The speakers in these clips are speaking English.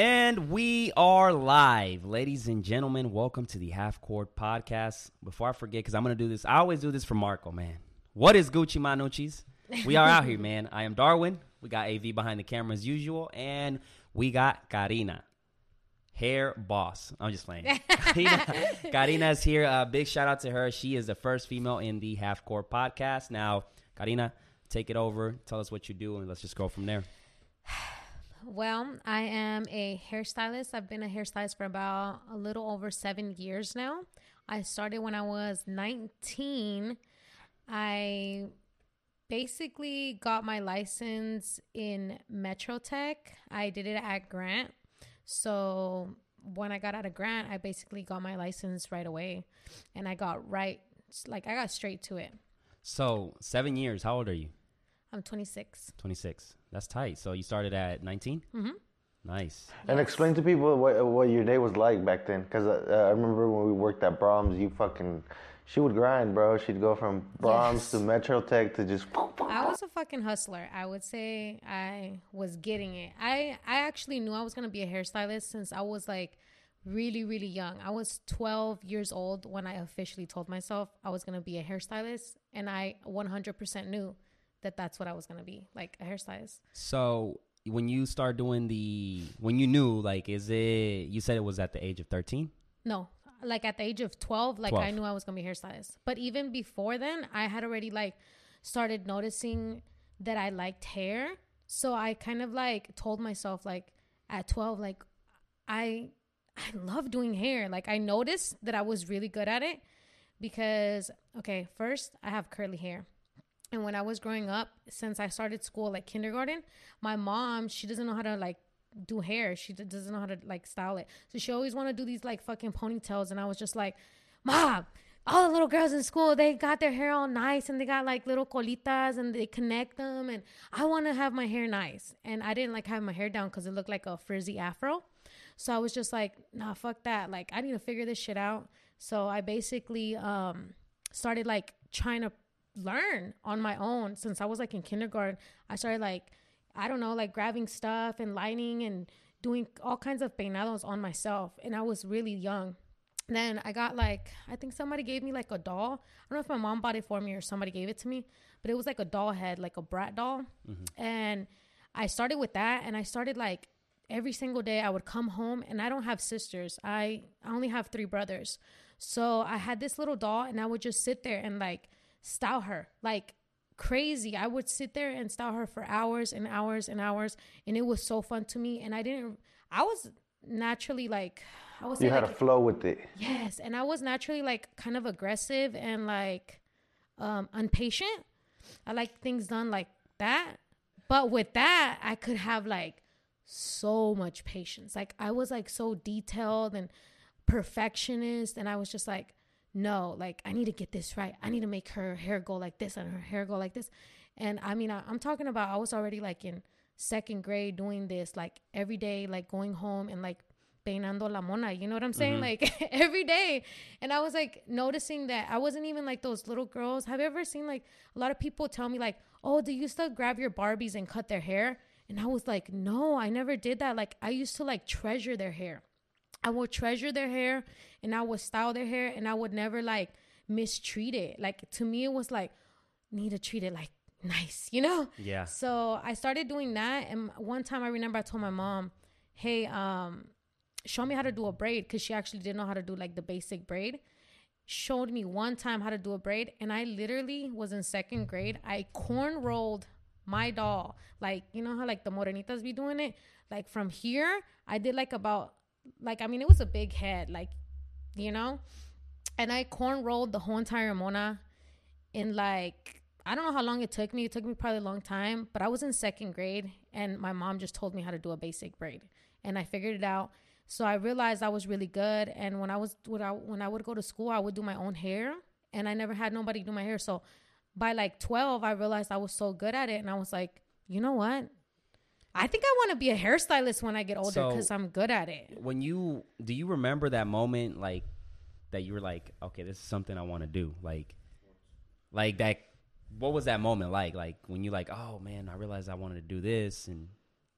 And we are live. Ladies and gentlemen, welcome to the Half Court Podcast. Before I forget, because I'm going to do this, I always do this for Marco, man. What is Gucci Manucci's? We are out here, man. I am Darwin. We got AV behind the camera as usual. And we got Karina, hair boss. I'm just playing. Karina, Karina's here. Uh, big shout out to her. She is the first female in the Half Court Podcast. Now, Karina, take it over. Tell us what you do, and let's just go from there. Well, I am a hairstylist. I've been a hairstylist for about a little over seven years now. I started when I was 19. I basically got my license in Metrotech. I did it at Grant. So when I got out of Grant, I basically got my license right away. And I got right, like, I got straight to it. So, seven years. How old are you? I'm 26. 26. That's tight. So you started at 19? Mm-hmm. Nice. And explain to people what, what your day was like back then. Because uh, I remember when we worked at Braum's, you fucking, she would grind, bro. She'd go from Braum's Yes. to Metrotech to just. I was a fucking hustler. I would say I was getting it. I I actually knew I was gonna be a hairstylist since I was like really really young. I was 12 years old when I officially told myself I was gonna be a hairstylist, and I 100% knew that that's what I was gonna be, like a hairstylist. So when you start doing the, when you knew, like, is it, you said it was at the age of 13? No, like at the age of 12, like 12. I knew I was to be a hairstylist. But even before then, I had already like started noticing that I liked hair. So I kind of like told myself like at 12 like I I love doing hair. Like I noticed that I was really good at it because okay, first I have curly hair. And when I was growing up, since I started school like kindergarten, my mom, she doesn't know how to like do hair. She doesn't know how to like style it. So she always want to do these like fucking ponytails and I was just like, "Mom, all the little girls in school, they got their hair all nice and they got like little colitas and they connect them and I want to have my hair nice." And I didn't like have my hair down cuz it looked like a frizzy afro. So I was just like, "Nah, fuck that. Like I need to figure this shit out." So I basically um started like trying to learn on my own since I was like in kindergarten. I started like I don't know, like grabbing stuff and lining and doing all kinds of peinados on myself. And I was really young. Then I got like, I think somebody gave me like a doll. I don't know if my mom bought it for me or somebody gave it to me, but it was like a doll head, like a brat doll. Mm-hmm. And I started with that and I started like every single day I would come home and I don't have sisters. I, I only have three brothers. So I had this little doll and I would just sit there and like style her. Like crazy. I would sit there and style her for hours and hours and hours, and it was so fun to me. And I didn't. I was naturally like, I was You had like, a flow with it. yes, and I was naturally like kind of aggressive and like um impatient. I like things done like that. But with that, I could have like so much patience. Like I was like so detailed and perfectionist and I was just like no, like I need to get this right. I need to make her hair go like this and her hair go like this. And I mean, I, I'm talking about I was already like in second grade doing this like every day, like going home and like peinando la mona. You know what I'm saying? Mm-hmm. Like every day. And I was like noticing that I wasn't even like those little girls. Have you ever seen like a lot of people tell me like, oh, do you still grab your Barbies and cut their hair? And I was like, no, I never did that. Like I used to like treasure their hair. I would treasure their hair and I would style their hair and I would never like mistreat it. Like to me, it was like, need to treat it like nice, you know? Yeah. So I started doing that. And one time I remember I told my mom, hey, um, show me how to do a braid because she actually didn't know how to do like the basic braid. Showed me one time how to do a braid. And I literally was in second grade. I corn rolled my doll. Like, you know how like the morenitas be doing it? Like from here, I did like about, like, I mean, it was a big head, like, you know? And I corn rolled the whole entire mona in like I don't know how long it took me. It took me probably a long time, but I was in second grade and my mom just told me how to do a basic braid and I figured it out. So I realized I was really good and when I was when I, when I would go to school, I would do my own hair and I never had nobody do my hair. So by like 12, I realized I was so good at it and I was like, "You know what? I think I want to be a hairstylist when I get older So- cuz I'm good at it." When you, do you remember that moment, like, that you were like, okay, this is something I want to do? Like, like that, what was that moment like? Like, when you like, oh man, I realized I wanted to do this and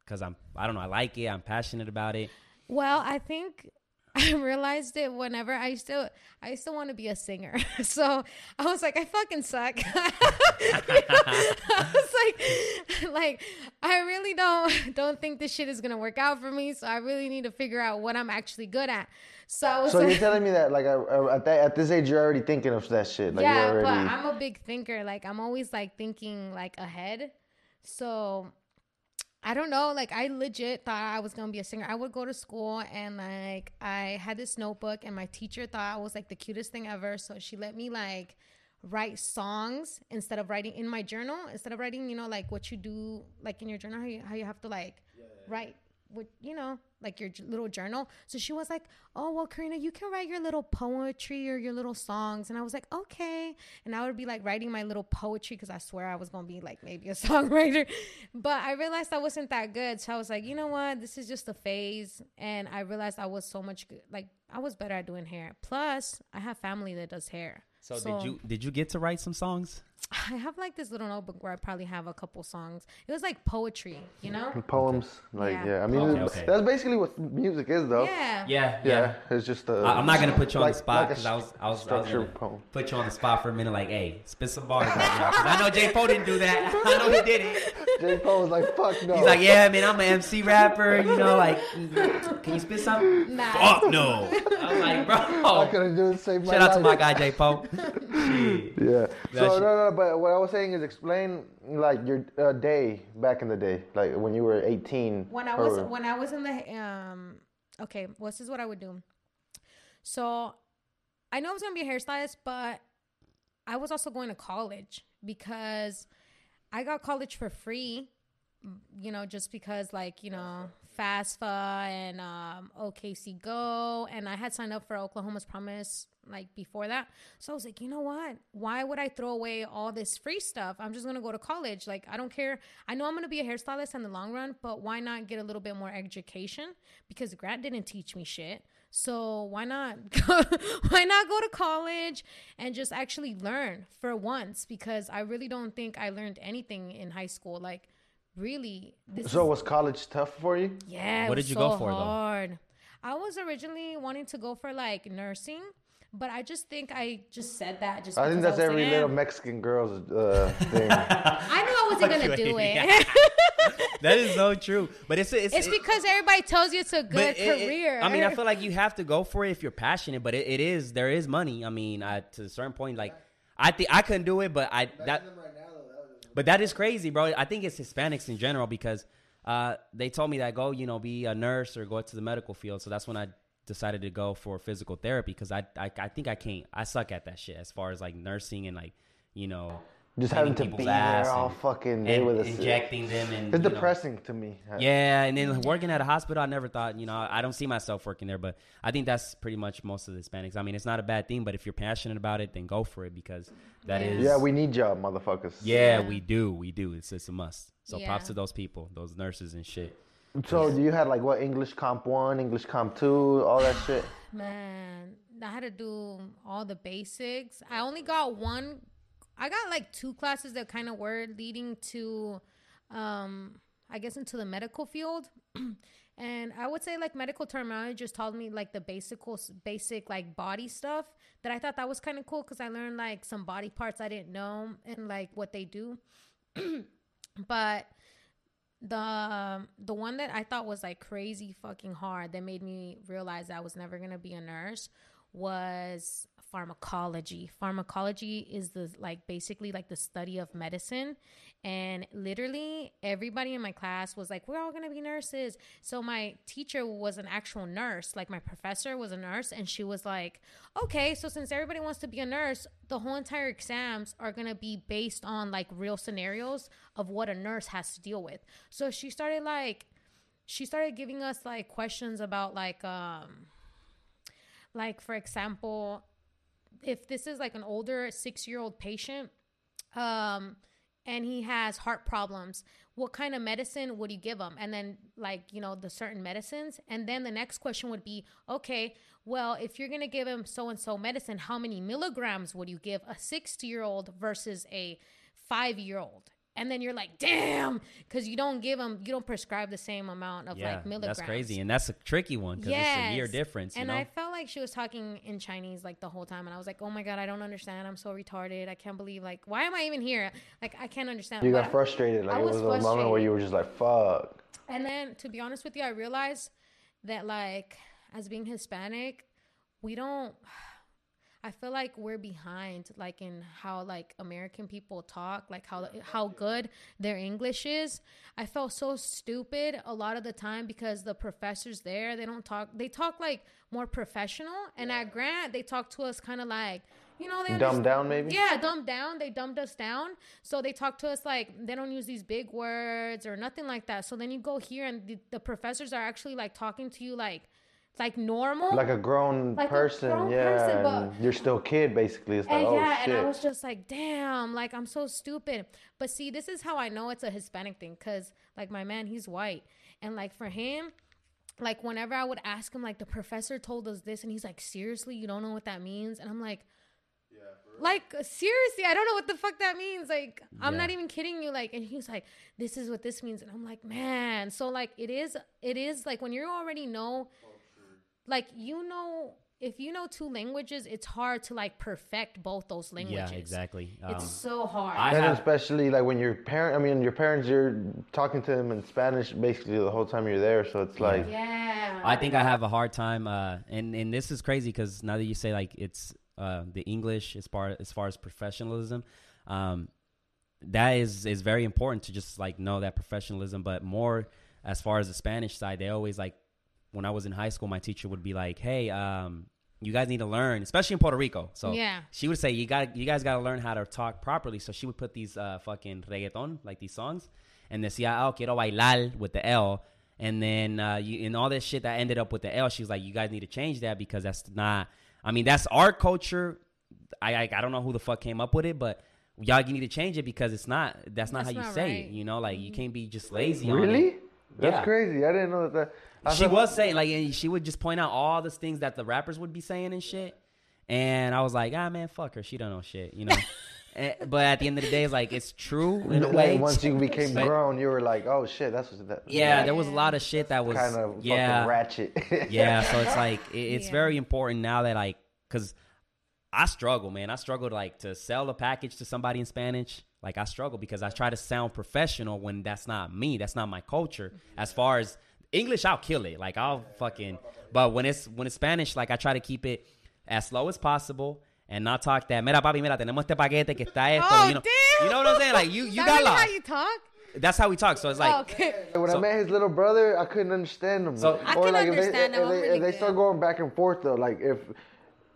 because I'm I don't know I like it. I'm passionate about it. Well, I think I realized it whenever I used to I used to want to be a singer. So I was like, I fucking suck. I was like like I really don't don't think this shit is gonna work out for me. So I really need to figure out what I'm actually good at. So I was So like, you're telling me that like at that at this age you're already thinking of that shit. Like yeah, you're but. I'm a big thinker. Like I'm always like thinking like ahead. So I don't know. Like I legit thought I was gonna be a singer. I would go to school and like I had this notebook and my teacher thought I was like the cutest thing ever. So she let me like write songs instead of writing in my journal. Instead of writing, you know, like what you do like in your journal, how you, how you have to like write what you know, like your little journal. So she was like, "Oh well, Karina, you can write your little poetry or your little songs." And I was like, "Okay." And I would be like writing my little poetry because I swear I was gonna be like maybe a songwriter, but I realized I wasn't that good. So I was like, you know what, this is just a phase. And I realized I was so much good. Like I was better at doing hair. Plus, I have family that does hair. So, did you did you get to write some songs? I have like this little notebook where I probably have a couple songs. It was like poetry, you know? Poems, like Yeah. yeah. I mean, Okay, okay. that's basically what music is, though. Yeah. Yeah, Yeah, it's just a. I, am not gonna put you on like- the spot like because I was I was, I was gonna poem. put you on the spot for a minute. Like, hey, spit some bars right now. 'Cause I know J. Poe didn't do that. I know he did it. J. Cole was like, "Fuck no." He's like, yeah, man, I'm an MC rapper. You know, like, can you spit something? Nah. Fuck no. I'm like, bro, I bro. couldn't do it. Save my Shout out to my guy J. Poe. Shit. Yeah. That So shit- no, no, but what I was saying is explain like your uh, day back in the day, like when you were 18. when I was or- when I was in the um okay, well, this is what I would do. So I know I was gonna be a hairstylist, but I was also going to college because I got college for free. You know, just because like you know FAFSA and um, OKC Go, and I had signed up for Oklahoma's Promise like before that. So I was like, you know what? Why would I throw away all this free stuff? I'm just gonna go to college. Like I don't care. I know I'm gonna be a hairstylist in the long run, but why not get a little bit more education? Because grad didn't teach me shit. So why not why not go to college and just actually learn for once? Because I really don't think I learned anything in high school. Like really, this So is, was college tough for you? yeah. it What was did you so go for, though? I was originally wanting to go for like nursing, but I just think I just said that just. I think that's was every like, little eh. Mexican girl's uh, thing. I knew I wasn't gonna do it. yeah. that is so true. But it's it's, it's because everybody tells you it's a good but it- it- career. I mean, I feel like you have to go for it if you're passionate. But it, it is there is money. I mean, I, to a certain point, like I think I couldn't do it, but I that. But that is crazy, bro. I think it's Hispanics in general because uh, they told me that go, you know, be a nurse or go to the medical field. So that's when I decided to go for physical therapy because I, I I think I can't. I suck at that shit as far as like nursing and like you know Just having to people's be there all and- fucking day and with a injecting them and It's you know. depressing to me. Yeah, and then working at a hospital, I never thought, you know, I don't see myself working there, but I think that's pretty much most of the Hispanics. I mean, it's not a bad thing, but if you're passionate about it, then go for it because that is. Yeah, we need y'all, motherfuckers. Yeah, Yeah. we do. We do. It's, it's a must. So props to those people, those nurses and shit. So do you had like what English comp one, English comp two, all that shit? Man, I had to do all the basics. I only got one. I got like two classes that kind of were leading to, um, I guess into the medical field. and I would say like medical terminology just taught me like the basic, basic like body stuff that I thought that was kind of cool because I learned like some body parts I didn't know and like what they do. but the the one that I thought was like crazy fucking hard that made me realize I was never gonna be a nurse was pharmacology. Pharmacology is the like basically like the study of medicine, and literally everybody in my class was like, "We're all gonna be nurses." So my teacher was an actual nurse, like my professor was a nurse, and she was like, "Okay, so since everybody wants to be a nurse, the whole entire exams are gonna be based on like real scenarios of what a nurse has to deal with." So she started like, she started giving us like questions about like um like for example if this is like an older six year old patient um and he has heart problems what kind of medicine would you give him? And then like you know the certain medicines. And then the next question would be okay well if you're going to give him so and so medicine how many milligrams would you give a 60 year old versus a 5 year old and then you're like, damn, because you don't give them, you don't prescribe the same amount of yeah, like milligrams. that's crazy, and that's a tricky one because it's a year difference. You And know? I felt like she was talking in Chinese like the whole time, and I was like, "Oh my god, I don't understand. I'm so retarded. I can't believe like why am I even here? Like I can't understand." You But- got frustrated. Like I it was was a moment where you were just like, "Fuck." And then to be honest with you, I realized that like as being Hispanic, we don't I feel like we're behind like in how like American people talk, like how how good their English is. I felt so stupid a lot of the time because the professors there, they don't talk they talk like more professional and at Grant they talk to us kind of like you know, they Dumbed down, maybe. yeah, dumbed down. They dumbed us down. So they talk to us like they don't use these big words or nothing like that. So then you go here and the, the professors are actually like talking to you like like normal. Like a grown Like a person, grown yeah. person, but- you're still a kid, basically. It's like, and oh yeah, shit. and I was just like, damn, like I'm so stupid. But see, this is how I know it's a Hispanic thing, cause like my man, he's white, and like for him, like whenever I would ask him, like the professor told us this, and he's like, seriously, you don't know what that means, and I'm like. Like seriously, I don't know what the fuck that means. Like I'm Yeah. not even kidding you. Like, and he's like, "This is what this means," and I'm like, "Man." So like, it is, it is like when you already know, like you know, if you know two languages, it's hard to like perfect both those languages. yeah, exactly. Um, It's so hard. I and have- especially like when your parent, I mean, your parents, you're talking to them in Spanish basically the whole time you're there. So it's like, yeah. I think I have a hard time, uh, and and this is crazy because now that you say like it's uh, the English as far as far as professionalism, um, that is is very important to just like know that professionalism. But more as far as the Spanish side, they always like when I was in high school, my teacher would be like, "Hey, um, you guys need to learn, especially in Puerto Rico." So Yeah. she would say, "You got you guys got to learn how to talk properly." So she would put these uh, fucking reggaeton like these songs, and decía, "Oh, quiero bailar" with the L. And then uh, you and all this shit that ended up with the L, she was like, "You guys need to change that because that's not. I mean, that's our culture. I I, I don't know who the fuck came up with it, but y'all you need to change it because it's not. That's not That's how you not say right. it. You know, like you can't be just lazy. on it. really? That's Yeah. crazy. I didn't know that. that I She thought- was saying like, and she would just point out all the things that the rappers would be saying and shit. And I was like, ah, man, fuck her. She don't know shit, you know. But at the end of the day, it's like it's true in a Like, way. once you became But- grown, you were like, oh shit, that's what that. yeah, there was a lot of shit that was kind of yeah, fucking ratchet. yeah. So it's like it, it's Yeah. very important now that like because I struggle, man. I struggle to like to sell a package to somebody in Spanish. Like I struggle because I try to sound professional when that's not me. That's not my culture. As far as English, I'll kill it. Like I'll fucking. But when it's when it's Spanish, like I try to keep it as slow as possible and not talk that. Mira, papi, mira, tenemos este paquete que está esto. Oh, you know, damn. you know what I'm saying? Like you, you that got really lost. how you talk? That's how we talk. So it's like. oh, okay. when I met his little brother, I couldn't understand him. So- I can like if understand they, him. if they, really if they start going back and forth though, like if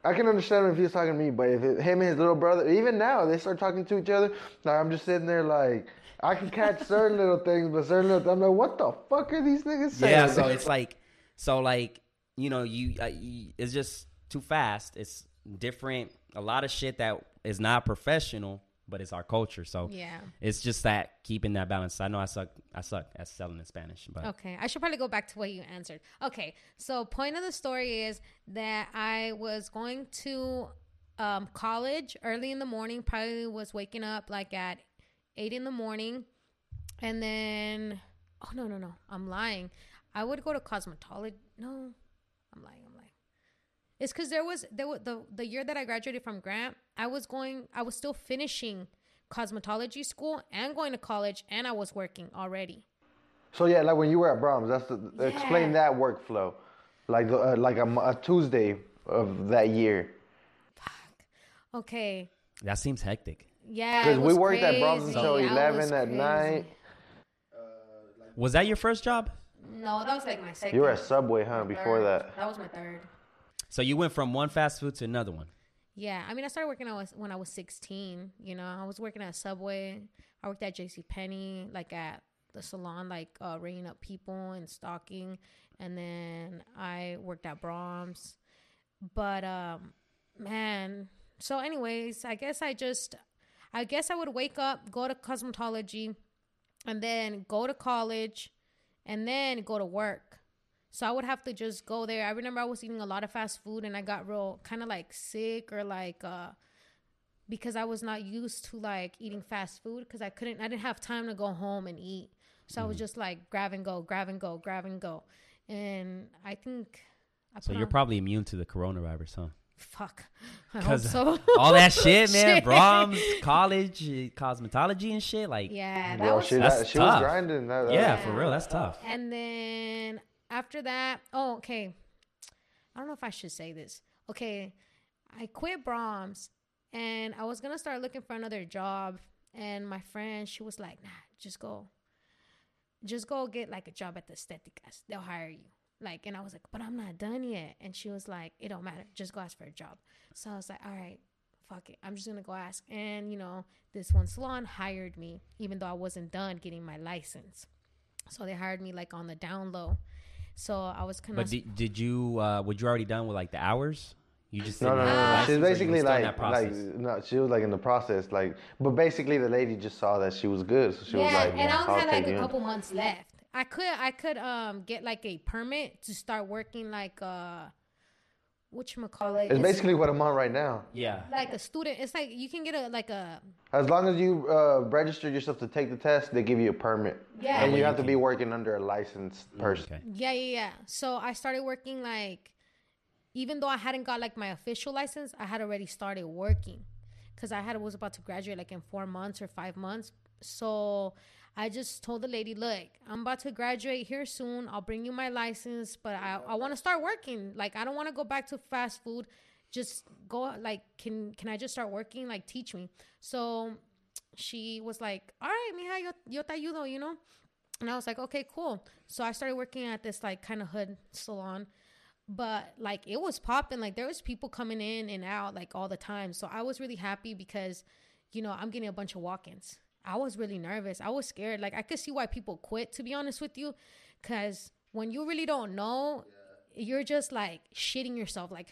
I can understand him if he was talking to me, but if it, him and his little brother, even now they start talking to each other, like I'm just sitting there like I can catch certain little things, but certain little I'm like, what the fuck are these niggas saying? Yeah, so it's like, so like, you know, you, uh, you it's just too fast. It's different. A lot of shit that is not professional, but it's our culture. So Yeah. it's just that keeping that balance. I know I suck. I suck at selling in Spanish, but Okay, I should probably go back to what you answered. Okay, so point of the story is that I was going to um, college early in the morning. Probably was waking up like at eight in the morning, and then oh no no no, I'm lying. I would go to cosmetology. No, I'm lying. I'm lying. It's because there was there was the the year that I graduated from Grant. I was going. I was still finishing cosmetology school and going to college, and I was working already. So yeah, like when you were at Braum's, that's the, explain that workflow, like uh, like a, a Tuesday of that year. Okay. that seems hectic. Yeah. Because it we was worked at Braum's crazy. until I was 11 at crazy. night. Was that your first job? No, that was like my second. You were at Subway, huh? Before third. that. That was my third. So you went from one fast food to another one. Yeah, I mean, I started working when I was, when I was 16. You know, I was working at Subway. I worked at J.C. Penney, like at the salon, like uh, ringing up people and stalking. And then I worked at Braum's. But um, man, so anyways, I guess I just, I guess I would wake up, go to cosmetology, and then go to college, and then go to work. So I would have to just go there. I remember I was eating a lot of fast food and I got real kind of like sick or like uh because I was not used to like eating fast food because I couldn't I didn't have time to go home and eat. So I Mm-hmm. was just like grab and go, grab and go, grab and go. And I think I So you're on- probably immune to the coronavirus, huh? Fuck. I hope 'Cause so. All that shit, man. Shit. Braum's, college, cosmetology and shit. Like, yeah, that Bro, was she, That's that, she was tough. grinding. That, that- yeah, for real, that's tough. And then after that, oh, okay. I don't know if I should say this. Okay, I quit Braum's and I was gonna start looking for another job. And my friend, she was like, nah, just go. Just go get like a job at the Esteticas. They'll hire you. Like, and I was like, but I'm not done yet. And she was like, it don't matter. Just go ask for a job. So I was like, all right, fuck it. I'm just gonna go ask. And you know, this one salon hired me, even though I wasn't done getting my license. So they hired me like on the down low. So I was kind But of did, did you, uh, were you already done with like the hours? You just No, no, no, no. She's license, or you were basically like, like, no, she was like in the process, like, but basically the lady just saw that she was good, so she was like, yeah, like, and I I'll only had like you a in. couple months left. I could I could um get like a permit to start working like uh what you call it? It's basically what I'm on right now. Yeah. like a student. It's like you can get a like a As long as you uh, register yourself to take the test, they give you a permit. Yeah. And you you have to be working under a licensed person. Okay. yeah yeah yeah. So I started working like even though I hadn't got like my official license, I had already started working because I had was about to graduate like in four months or five months. So I just told the lady, look, I'm about to graduate here soon. I'll bring you my license, but I, I want to start working. Like I don't want to go back to fast food. Just go like can can I just start working? Like teach me. So she was like, all right, mija, yo, yo te ayudo, you know? And I was like, okay, cool. So I started working at this like kind of hood salon but like it was popping like there was people coming in and out like all the time so i was really happy because you know i'm getting a bunch of walk-ins i was really nervous i was scared like i could see why people quit to be honest with you because when you really don't know you're just like shitting yourself like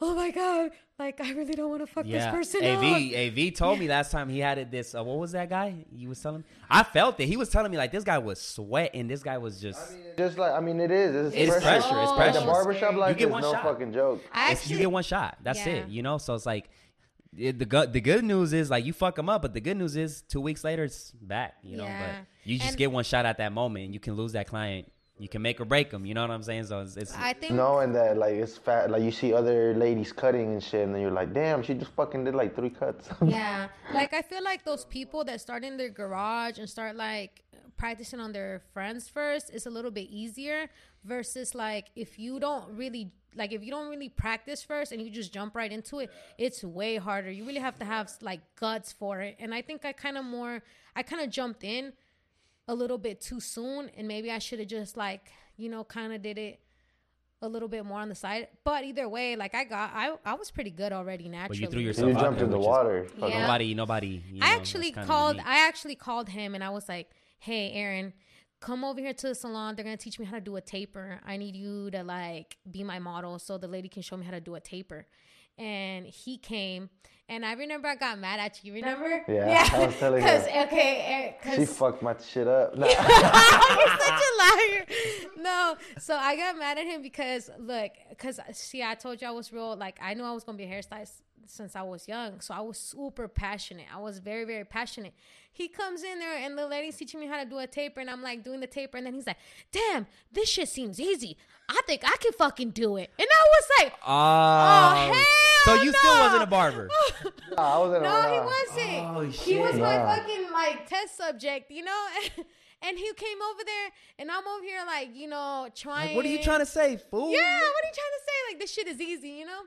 oh my god like i really don't want to fuck this person AV, up. AV told me last time he had it this, uh, what was that guy? You was telling me? I felt it. He was telling me like this guy was sweating. This guy was just. Just like, I mean, it is. It's, It's pressure, it's Like pressure. the barbershop like You life get is one no shot. fucking joke. I If you get one shot, that's Yeah. it. You know, so it's like it, the good. The good news is like you fuck them up, but the good news is two weeks later it's back. You know, Yeah. but you just And- get one shot at that moment, and you can lose that client. You can make or break them. You know what I'm saying? So it's, it's i think Knowing that, like, it's fat, like, you see other ladies cutting and shit, and then you're like, damn, she just fucking did like three cuts. yeah like i feel like those people that start in their garage and start like practicing on their friends first is a little bit easier versus like if you don't really like if you don't really practice first and you just jump right into it it's way harder you really have to have like guts for it and i think i kind of more i kind of jumped in a little bit too soon and maybe i should have just like you know kind of did it a little bit more on the side but either way like i got i, I was pretty good already naturally you threw you yourself out jumped in the which is- water. Yeah. nobody, nobody. You know, I that's actually called. I actually called him and I was like, "Hey, Aaron, come over here to the salon. They're gonna teach me how to do a taper. I need you to like be my model, so the lady can show me how to do a taper." And he came, and I remember I got mad at you. Remember? Yeah, I was telling her. Cause okay, eh, She fucked my shit up. Nah. you're such a liar. No, so I got mad at him because look, because see, I told you I was real. Like I knew I was gonna be a hairstylist since I was young, so I was super passionate. I was very, very passionate. He comes in there and the lady's teaching me how to do a taper, and I'm like doing the taper, and then he's like, "Damn, this shit seems easy. I think I can fucking do it." And I was like, Oh, oh hell so you still wasn't a barber? Nah, I wasn't No, around. he wasn't. Oh, He was my Nah. fucking like test subject, you know. and he came over there, and I'm over here like, you know, trying. Like, what are you trying to say, fool? Yeah, what are you trying to say? Like this shit is easy, you know.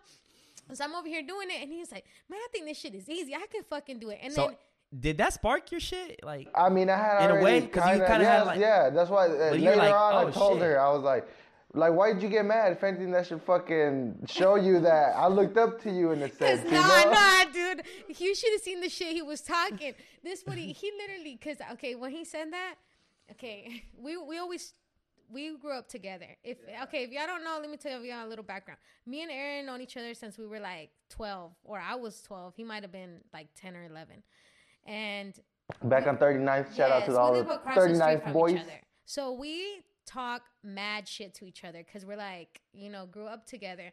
So I'm over here doing it, and he's like, "Man, I think this shit is easy. I can fucking do it." And So then did that spark your shit? Like, I mean, I had In a way because you kinda, kinda yes, had, like- yeah. That's why uh, later like, on oh, I told shit. her I was like, like, why did you get mad? If anything, that should fucking show you that I looked up to you in a Cause sense. you nah, know? nah, dude, you should have seen the shit he was talking. This what he he literally, cause okay, when he said that, okay, we we always we grew up together. If okay, if y'all don't know, let me tell y'all a little background. Me and Aaron known each other since we were like twelve, or I was twelve. He might have been like ten or eleven, and Back on 39th, shout out to all the live across the 39th boys. So we talk mad shit to each other because we're like, you know, grew up together.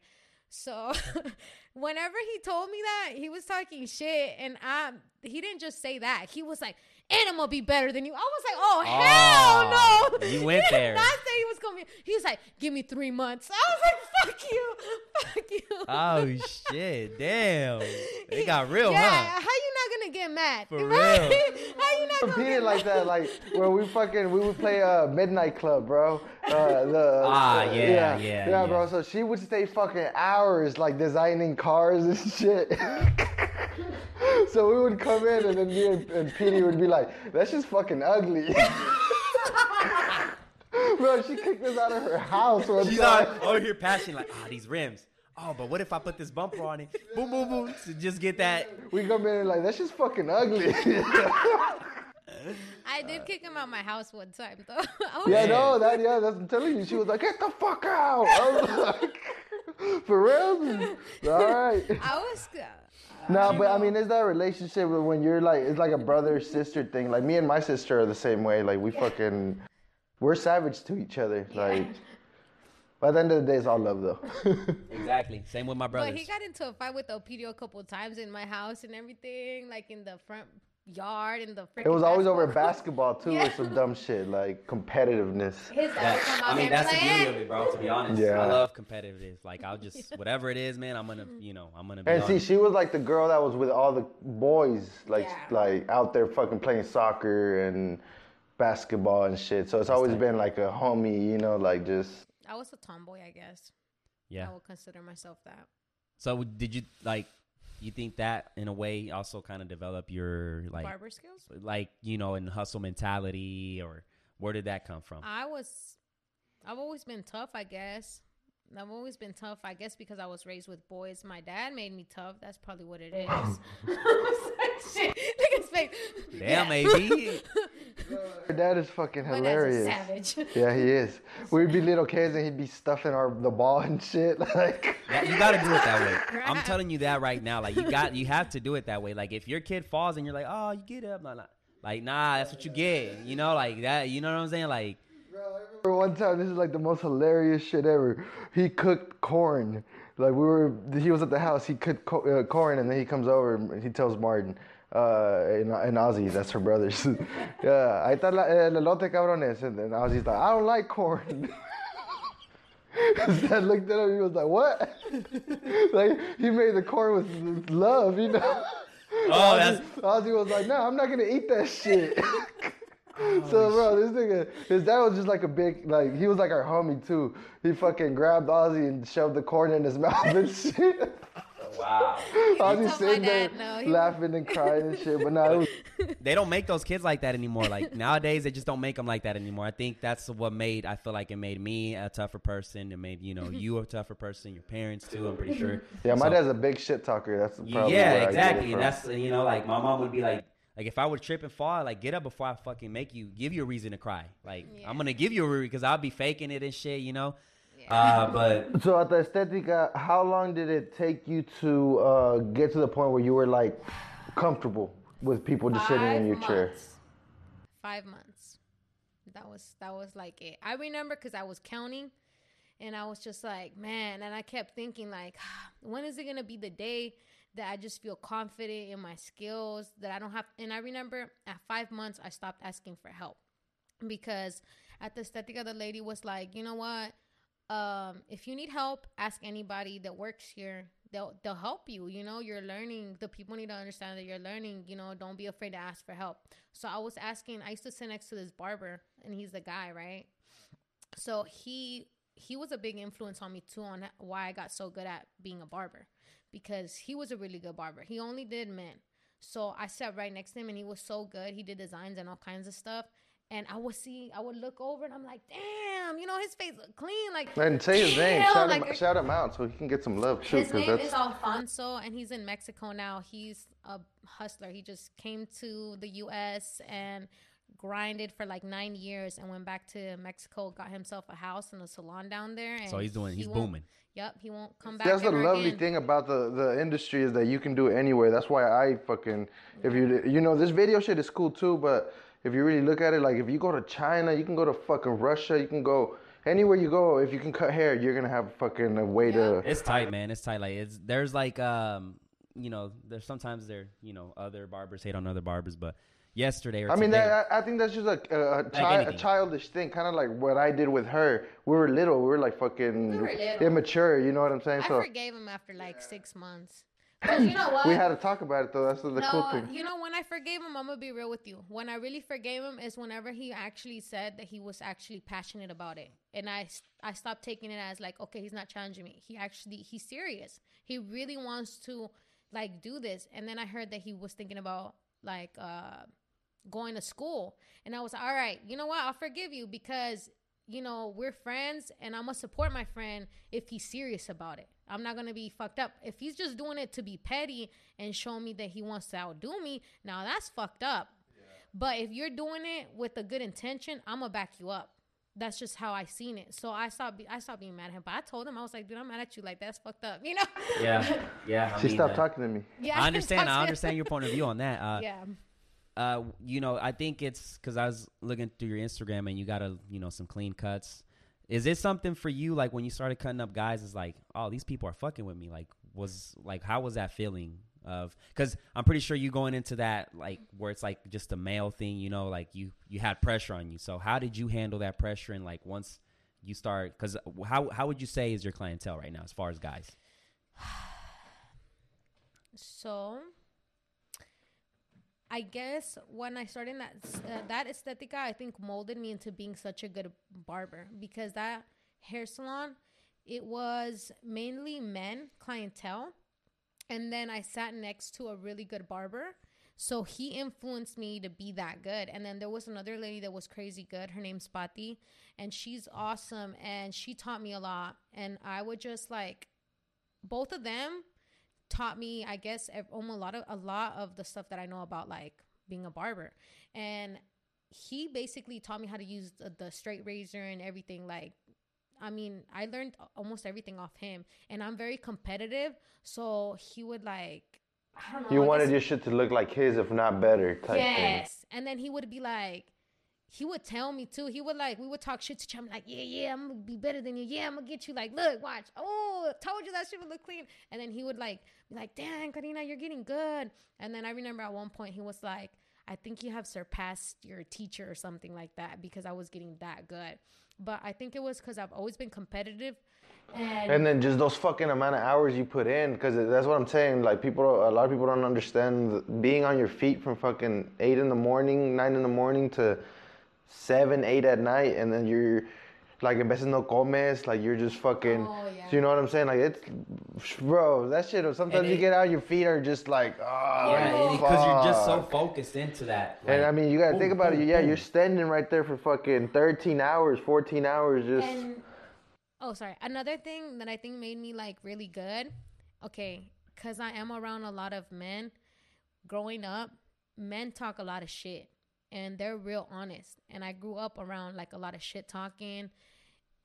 So whenever he told me that, he was talking shit, and I he didn't just say that. He was like, "And I'm gonna be better than you." I was like, "Oh, oh hell no!" you went He did there. not say he was gonna be. He was like, "Give me three months." I was like, "Fuck you, fuck you." Oh shit! Damn, they got real, yeah, huh? how you get mad? For Right? real. how you not gonna competed get like that, like where we fucking we would play uh midnight club, bro. Uh, the Ah, yeah, yeah, yeah, yeah. bro. So she would stay fucking hours like designing cars and shit. so we would come in and then me and, and Petey would be like, "That's just fucking ugly." bro, she kicked us out of her house one She's time. on over here passing like, ah, these rims. Oh, but what if I put this bumper on it? Boom, boom, boom, to just get that. We come in and like, "That's just fucking ugly." I did kick him out of my house one time though. I was Yeah, Man. no, that yeah, that's I'm telling you. She was like, "Get the fuck out!" I was like, "For real? All right." I was. Uh, No, but I mean, is that relationship when you're like, it's like a brother sister thing? Like me and my sister are the same way. Like we fucking, we're savage to each other. Like, by the end of the day, it's all love though. Exactly. Same with my brothers. But he got into a fight with Opidio a couple of times in my house and everything, like in the front yard in the. it was always over basketball basketball too, Yeah. or some dumb shit like competitiveness. His dad would come I out mean, there and that's the beauty of it, bro. To be honest, Yeah. I love competitiveness. Like, I'll just whatever it is, man. I'm gonna, you know, I'm gonna. Be And on see, she was like the girl that was with all the boys, like Yeah. like out there fucking playing soccer and basketball and shit. So it's always tight. been like a homie, you know, like just. I was a tomboy, I guess. yeah. I would consider myself that. So did you like? You think that in a way also kind of develop your like, Barber skills. like you know, in hustle mentality, or where did that come from? I was. I've always been tough, I guess. I've always been tough, I guess, because I was raised with boys. My dad made me tough. That's probably what it is. Shit, Look at his face. Damn, maybe. Her dad is fucking My dad's a hilarious. savage. Yeah, he is. We'd be little kids and he'd be stuffing our the ball and shit. Like, Yeah, you got to do it that way. I'm telling you that right now. Like you got, you have to do it that way. Like if your kid falls and you're like, oh, you get up, nah, nah. like nah, that's what you get. You know, like that. You know what I'm saying? Like For one time, this is like the most hilarious shit ever. He cooked corn. Like we were, he was at the house. He cooked co- uh, corn, and then he comes over and he tells Martin, uh, and, and Ozzy, that's her brothers. yeah, ahí está la, el elote cabrones. And then Ozzy's like, I don't like corn. His dad looked at him. He was like, "What?" like he made the corn with love, you know. Oh, that's- Ozzy was like, "No, I'm not gonna eat that shit." Oh, so, bro, this nigga, his dad was just like a big, like he was like our homie too. He fucking grabbed Ozzy and shoved the corn in his mouth and shit. Wow. Ozzy told my sitting there no, laughing and crying and shit. But now was They don't make those kids like that anymore. Like nowadays, they just don't make them like that anymore. I think that's what made. I feel like it made me a tougher person. It made you know you a tougher person. Your parents too. I'm pretty sure. yeah. My So- dad's a big shit talker. That's probably yeah, where I get it exactly. And that's you know, like my mom would be like, like if I would trip and fall, like get up before I fucking make you, give you a reason to cry. Like Yeah. I'm gonna give you a reason because I'll be faking it and shit, you know. Yeah. Uh, but So at the Estetica, how long did it take you to uh, get to the point where you were like comfortable with people just sitting in your chair? Five months. That was that was like it. I remember because I was counting, and I was just like, man. And I kept thinking like, when is it gonna be the day that I just feel confident in my skills that I don't have? And I remember at five months I stopped asking for help because at the estetica the lady was like, you know what? Um, if you need help, ask anybody that works here. They'll they'll help you. You know, you're learning. The people need to understand that you're learning. You know, don't be afraid to ask for help. So I was asking. I used to sit next to this barber, and he's the guy, right? So he he was a big influence on me too on why I got so good at being a barber because he was a really good barber. He only did men. So I sat right next to him and he was so good. He did designs and all kinds of stuff. And I would see, I would look over and I'm like, damn, you know, his face looked clean. Like, And say his name. Shout, like, him, shout him out so he can get some love too. his 'cause name that's is Alfonso, and he's in Mexico now. He's a hustler. He just came to the U.S. and grinded for like nine years, and went back to Mexico. Got himself a house and a salon down there. And So he's doing- he's won't- booming. Yep, he won't come back. That's the lovely again. thing about the, the industry is that you can do it anywhere. That's why I fucking if you you know this video shit is cool too, but if you really look at it, like if you go to China, you can go to fucking Russia, you can go anywhere you go, if you can cut hair, you're gonna have fucking a way to. It's tight, man. It's tight. Like it's there's like um you know there's sometimes there you know other barbers hate on other barbers, but yesterday or I mean, that, I I think that's just a, a, a, chi- a childish thing, kind of like what I did with her. We were little, we were like fucking We were immature. You know what I'm saying? I so forgave him after like six months. 'Cause you know what? we had to talk about it though. That's the no, cool thing. you know when I forgave him, I'm gonna be real with you. When I really forgave him is whenever he actually said that he was actually passionate about it, and I I stopped taking it as like okay, he's not challenging me. He actually he's serious. He really wants to like do this. And then I heard that he was thinking about like uh going to school, and I was all right. You know what? I'll forgive you because you know we're friends, and I'm gonna support my friend if he's serious about it. I'm not gonna be fucked up. If he's just doing it to be petty and show me that he wants to outdo me, now that's fucked up. But if you're doing it with a good intention, I'm gonna back you up. That's just how I seen it. So I stopped. Be, I stopped being mad at him. But I told him I was like, dude, I'm mad at you. Like that's fucked up. You know? yeah, yeah. I She stopped talking to me. yeah. I understand. I understand your point of view on that. Uh, yeah. uh, you know, I think it's because I was looking through your Instagram and you got a, you know, some clean cuts. Is it something for you, like when you started cutting up guys? Is like, oh, these people are fucking with me. Like, was like, how was that feeling of? Because I'm pretty sure you going into that like where it's like just a male thing, you know, like you you had pressure on you. So how did you handle that pressure? And like once you start, because how how would you say is your clientele right now as far as guys? So, I guess when I started that uh, that aesthetica, I think molded me into being such a good barber because that hair salon, it was mainly men clientele, and then I sat next to a really good barber. So he influenced me to be that good. And then there was another lady that was crazy good. Her name's Patti, and she's awesome. And she taught me a lot. And I would just like, both of them taught me i guess ev- um, a lot of a lot of the stuff that i know about like being a barber and he basically taught me how to use the, the straight razor and everything like i mean i learned almost everything off him and i'm very competitive so he would like I don't know, You wanted your shit to look like his, if not better, type thing. Yes. And then he would be like, he would tell me too. He would like, we would talk shit to each other. I'm Like, yeah, yeah, I'm gonna be better than you. Yeah, I'm gonna get you. Like, look, watch. Oh, told you that shit would look clean. And then he would like be like, damn, Karina, you're getting good. And then I remember at one point he was like, I think you have surpassed your teacher or something like that because I was getting that good. But I think it was because I've always been competitive. And, And then just those fucking amount of hours you put in, because that's what I'm saying. Like people, a lot of people don't understand being on your feet from fucking eight in the morning, nine in the morning to seven, eight at night, and then you're like, en veces no comes, like you're just fucking. Oh, yeah. So you know what I'm saying? Like it's, bro, that shit. Sometimes And you get out, your feet are just like, oh, Yeah, because you're just so focused into that. And I mean, you gotta boom, think about boom, it. Yeah, boom. you're standing right there for fucking 13 hours, 14 hours, just. And oh, sorry. Another thing that I think made me like really good. Okay, because I am around a lot of men. Growing up, men talk a lot of shit, and they're real honest. And I grew up around like a lot of shit talking,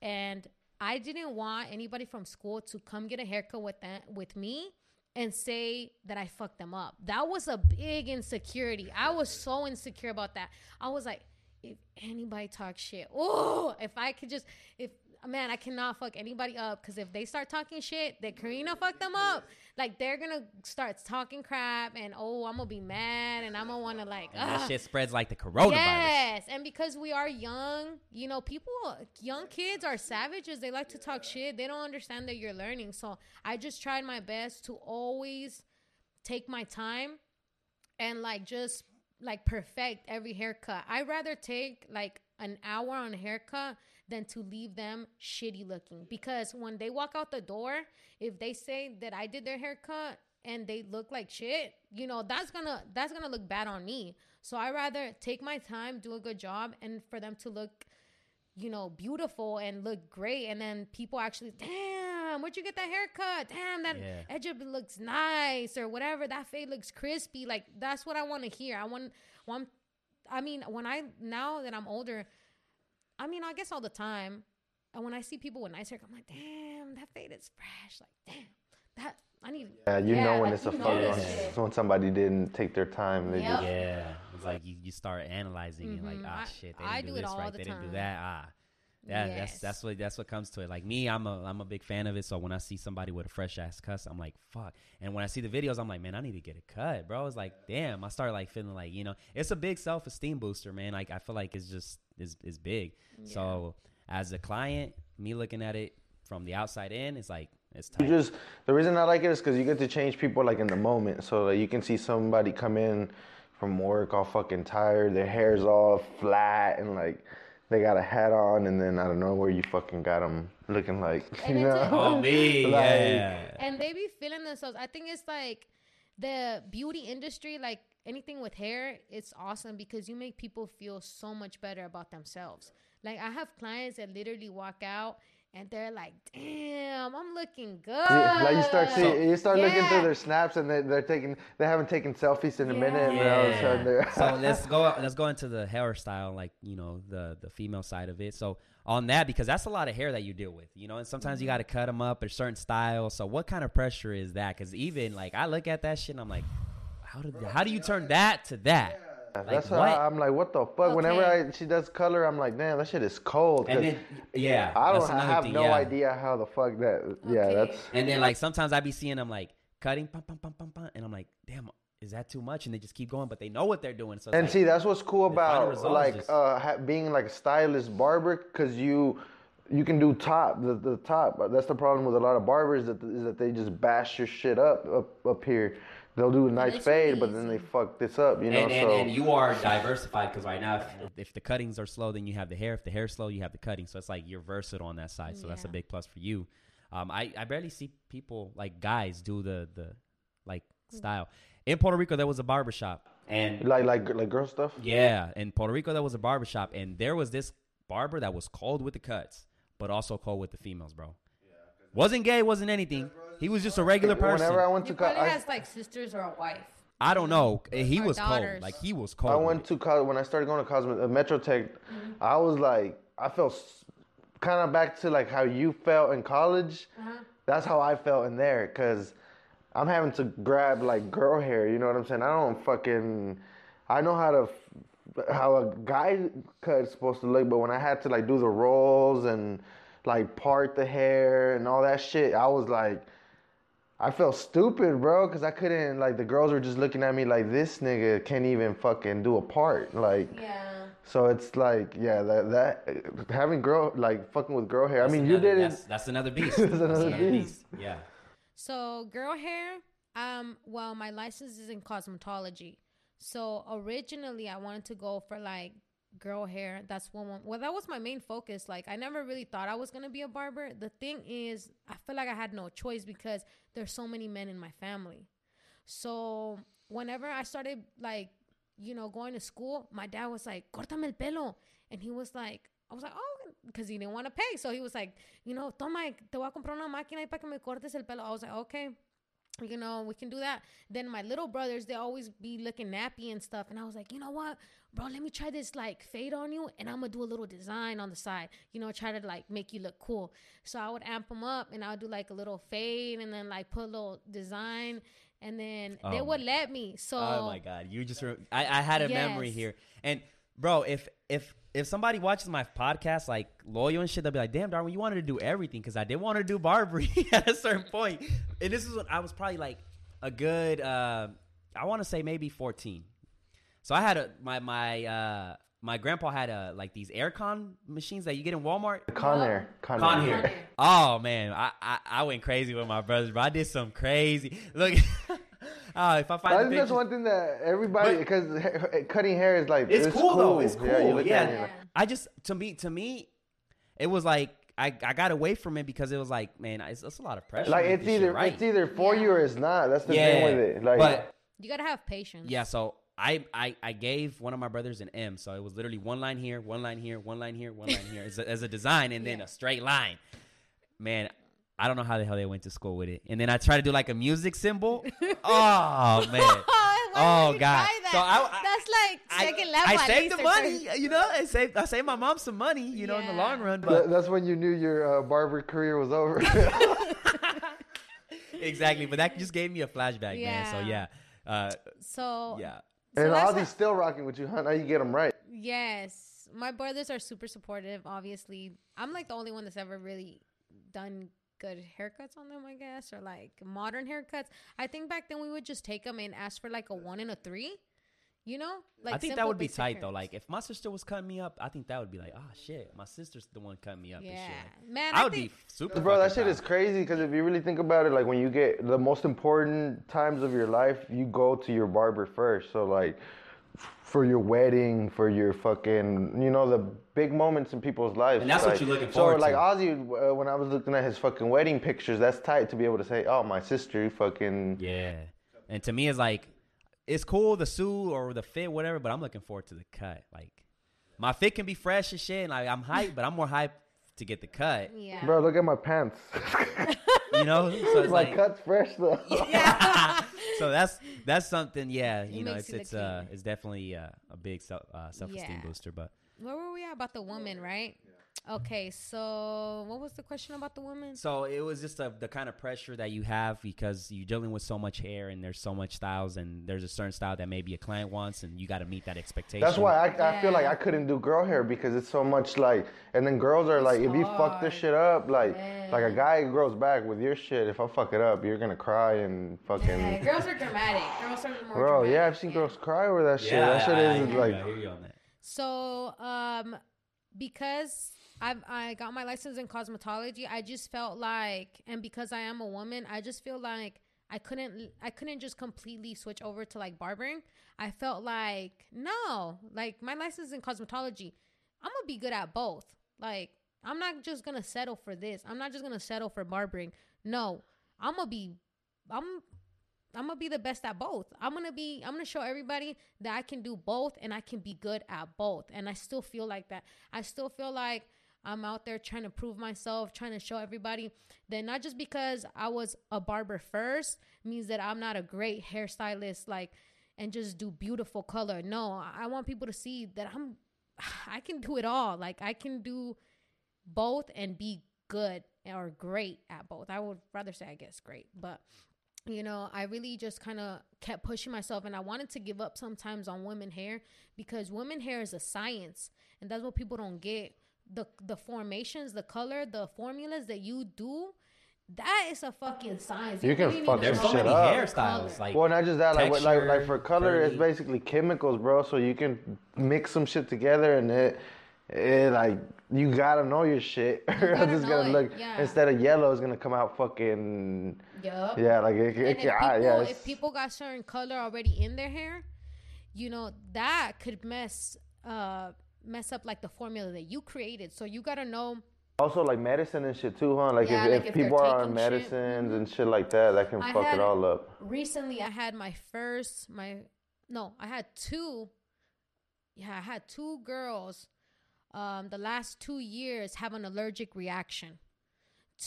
and I didn't want anybody from school to come get a haircut with that with me and say that I fucked them up. That was a big insecurity. I was so insecure about that. I was like, if anybody talks shit, oh, if I could just, if man, I cannot fuck anybody up because if they start talking shit, that Karina fucked them up. Like they're gonna start talking crap, and oh, I'm gonna be mad, and I'm gonna want to like, that shit spreads like the coronavirus. Yes, and because we are young, you know, people, young kids are savages. They like to talk shit. They don't understand that you're learning. So I just tried my best to always take my time and like just like perfect every haircut. I rather take like an hour on a haircut than to leave them shitty looking because when they walk out the door, if they say that I did their haircut and they look like shit, you know, that's to that's to look bad on me. So I rather take my time, do a good job and for them to look you know, beautiful and look great. And then people actually, damn, where'd you get that haircut? Damn, that Yeah. edge it looks nice or whatever. That fade looks crispy. Like that's what I want to hear. I want, want. I mean, when I now that I'm older, I mean, I guess all the time, and when I see people with nice hair, I'm like, damn, that fade is fresh. Like, damn, that I need. Yeah, you know when it's a you fuck know on. this shit. When somebody didn't take their time, they Yep. just. Yeah, it's like you, you start analyzing it, like Mhm. ah I- shit, they didn't do do it this all right, the they didn't do that, ah. Yeah, Yes. that's that's what that's what comes to it. Like me, I'm a I'm a big fan of it. So when I see somebody with a fresh ass cuss, I'm like, fuck. And when I see the videos, I'm like, man, I need to get a cut, bro. It's like, damn. I start like feeling like, you know, it's a big self esteem booster, man. Like I feel like it's just is is big. So as a client, me looking at it from the outside in, it's like it's You just the reason I like it is because you get to change people like in the moment. So like, you can see somebody come in from work all fucking tired, their hair's all flat, and like they got a hat on, and then I don't know where you fucking got them looking like, And you it's know. oh me, Like- yeah. and they be feeling themselves. I think it's like the beauty industry, like anything with hair, it's awesome because you make people feel so much better about themselves. Like I have clients that literally walk out and they're like, "Damn, I'm looking good." like you start see, you start looking through their snaps, and they, they're taking they haven't taken selfies in a minute, and all of a sudden so let's go let's go into the hairstyle like you know the the female side of it so on that because that's a lot of hair that you deal with you know and sometimes Mm-hmm. you got to cut them up a certain style so what kind of pressure is that because even like i look at that shit and i'm like how did how do you turn that to that Like, That's what? why I'm like, what the fuck? Whenever I she does color, I'm like, damn, that shit is cold. and 'cause then yeah I don't. I have thing, no yeah. idea how the fuck that. Yeah, that's. and then like sometimes i be seeing them like cutting pum, pum, pum, pum, pum, and i'm like damn is that too much and they just keep going but they know what they're doing so And like- see, that's what's cool about like just- uh, being like a stylist barber, because you you can do top the, the top. But That's the problem with a lot of barbers that is that they just bash your shit up up up here. They'll do a nice it's fade, but then they fuck this up. You know, and, and, so and you are diversified because right now, if, if the cuttings are slow, then you have the hair. If the hair's slow, you have the cutting. So it's like you're versatile on that side. So that's a big plus for you. Um, I, I barely see people like guys do the the like style. In Puerto Rico, there was a barber shop, and like like like girl stuff. yeah, in Puerto Rico, there was a barber shop, and there was this barber that was cold with the cuts, but also cold with the females, bro. Wasn't gay, wasn't anything. He was just a regular person. Whenever I went to He co- probably I, has like sisters or a wife. I don't know. He Or was cold. Like he was cold. I went to co- when I started going to Cosmo uh, Metro Tech. I was like, I felt kind of back to like how you felt in college. That's how I felt in there because I'm having to grab like girl hair. You know what I'm saying? I don't fucking. I know how to f- how a guy cut is supposed to look, but when I had to like do the rolls and like part the hair and all that shit, I was like. I felt stupid, bro, because I couldn't like the girls were just looking at me like this nigga can't even fucking do a part, like. Yeah. So it's like, yeah, that that having girl like fucking with girl hair. I mean, you another- did it. That's, that's another beast. That's that's another another beast. beast. Yeah. So girl hair, um, well, my license is in cosmetology. So originally, I wanted to go for like girl hair. That's one. well, that was my main focus. Like, I never really thought I was gonna be a barber. The thing is, I feel like I had no choice because there's so many men in my family. So whenever I started like, you know, going to school, my dad was like, "Córtame el pelo," and he was like, I was like, "Oh," because he didn't want to pay. So he was like, you know, toma, te voy a comprar una máquina para que me cortes el pelo. I was like, okay. You know, we can do that. Then my little brothers, they always be looking nappy and stuff. And I was like, you know what, bro, let me try this like fade on you and I'm gonna do a little design on the side, you know, try to like make you look cool. So I would amp them up and I would do like a little fade and then like put a little design and then they Oh would let me. So Oh my god, you just re- I, I had a memory here, and bro, if if if somebody watches my podcast like loyal and shit, they'll be like, "Damn, Darwin, you wanted to do everything," because I did want to do Barbary at a certain point. and this is when I was probably like a good, uh, I want to say maybe fourteen. So I had a my my uh my grandpa had a like these aircon machines that you get in Walmart. Conair, con, Conair. hair. Oh man, I, I I went crazy with my brothers, bro. I did some crazy. Look, oh, if I I find the that's pictures- one thing that everybody because cutting hair is like it's, cool, though. It's cool. Yeah, Yeah, you look at it, you're like, I just to me to me, it was like I, I got away from it because it was like man, it's, it's a lot of pressure. like it's either right. it's either for you or it's not. That's the yeah, thing with it. Like, but you gotta have patience. yeah, so I, I I gave one of my brothers an M, so it was literally one line here, one line here, one line here, one line here as a, as a design, and then Yeah. a straight line. Man, I don't know how the hell they went to school with it. And then I tried to do like a music symbol. oh man. Oh, God. So I- I- That's like I, second level. I saved the money, third. you know. I saved I saved my mom some money, you know, in the long run. But that's when you knew your uh, barber career was over. exactly, but that just gave me a flashback, man. So yeah, Yeah. uh, So yeah. so and that's Ozzy's still rocking with you, huh? Now you get them right. Yes. my brothers are super supportive. Obviously, I'm like the only one that's ever really done good haircuts on them, I guess, or like modern haircuts. I think back then we would just take them and ask for like a one and a three. You know, like I think that would be basic tight though. Like if my sister was cutting me up, I think that would be like, oh shit, my sister's the one cutting me up and yeah, shit. man, I I would think, be super. Bro, that shit proud. is crazy because if you really think about it, like when you get the most important times of your life, you go to your barber first. So like for your wedding, for your fucking, you know, the big moments in people's lives. And that's what you're looking so forward like to. Ozzy, uh, when I was looking at his fucking wedding pictures, that's tight to be able to say, oh, my sister, fucking. Yeah, and to me, it's like it's cool the suit or the fit, whatever. But I'm looking forward to the cut. Like my fit can be fresh and shit, and like I'm hyped, but I'm more hyped to get the cut. yeah, Bro, look at my pants. You know, so it's my like cut's fresh though. so that's that's something. Yeah, you It know, it's you it's uh it's definitely uh, a big self uh, self esteem Yeah. booster. But where were we at about the woman, right? Okay, so what was the question about the woman? so it was just a, the kind of pressure that you have because you're dealing with so much hair and there's so much styles and there's a certain style that maybe a client wants and you got to meet that expectation. That's why I, I feel like I couldn't do girl hair because it's so much like, and then girls are like, if you fuck this shit up, like, like a guy grows back with your shit. If I fuck it up, you're gonna cry and fucking. Yeah, girls are dramatic. Girls are more Bro, dramatic. yeah, I've seen girls cry over that shit. Yeah, that shit I, I hear like, you, I hear you on that. So, um, because I I got my license in cosmetology, I just felt like, and because I am a woman, I just feel like I couldn't I couldn't just completely switch over to like barbering. I felt like no, like my license in cosmetology, I'm gonna be good at both. Like I'm not just gonna settle for this. I'm not just gonna settle for barbering. No, I'm gonna be, I'm I'm gonna be the best at both. I'm gonna be I'm gonna show everybody that I can do both and I can be good at both. And I still feel like that. I still feel like I'm out there trying to prove myself, trying to show everybody that not just because I was a barber first means that I'm not a great hairstylist like and just do beautiful color. No, I want people to see that I'm I can do it all. Like I can do both and be good or great at both. I would rather say I guess great, but you know, I really just kind of kept pushing myself and I wanted to give up sometimes on women hair because women hair is a science and that's what people don't get. The the formations, the color, the formulas that you do, that is a fucking science. You can really need fuck to There's some so shit many up. hairstyles. Like well, not just that, like, like, like for color, it's basically chemicals, bro. So you can mix some shit together and it, it like, you gotta know your shit. or else gotta it's gonna it, look, yeah. instead of yellow, it's gonna come out fucking, Yup. yeah, like, it, it, if yeah, people, yeah, if people got certain color already in their hair, you know that could mess uh mess up like the formula that you created. So you gotta know. Also, like medicine and shit too, huh? Like Yeah, if, like if, if people are on taking shit, medicines mhm. and shit like that, that can I fuck had- it all up. Recently, I had my first my no, I had two. Yeah, I had two girls. Um, the last two years have an allergic reaction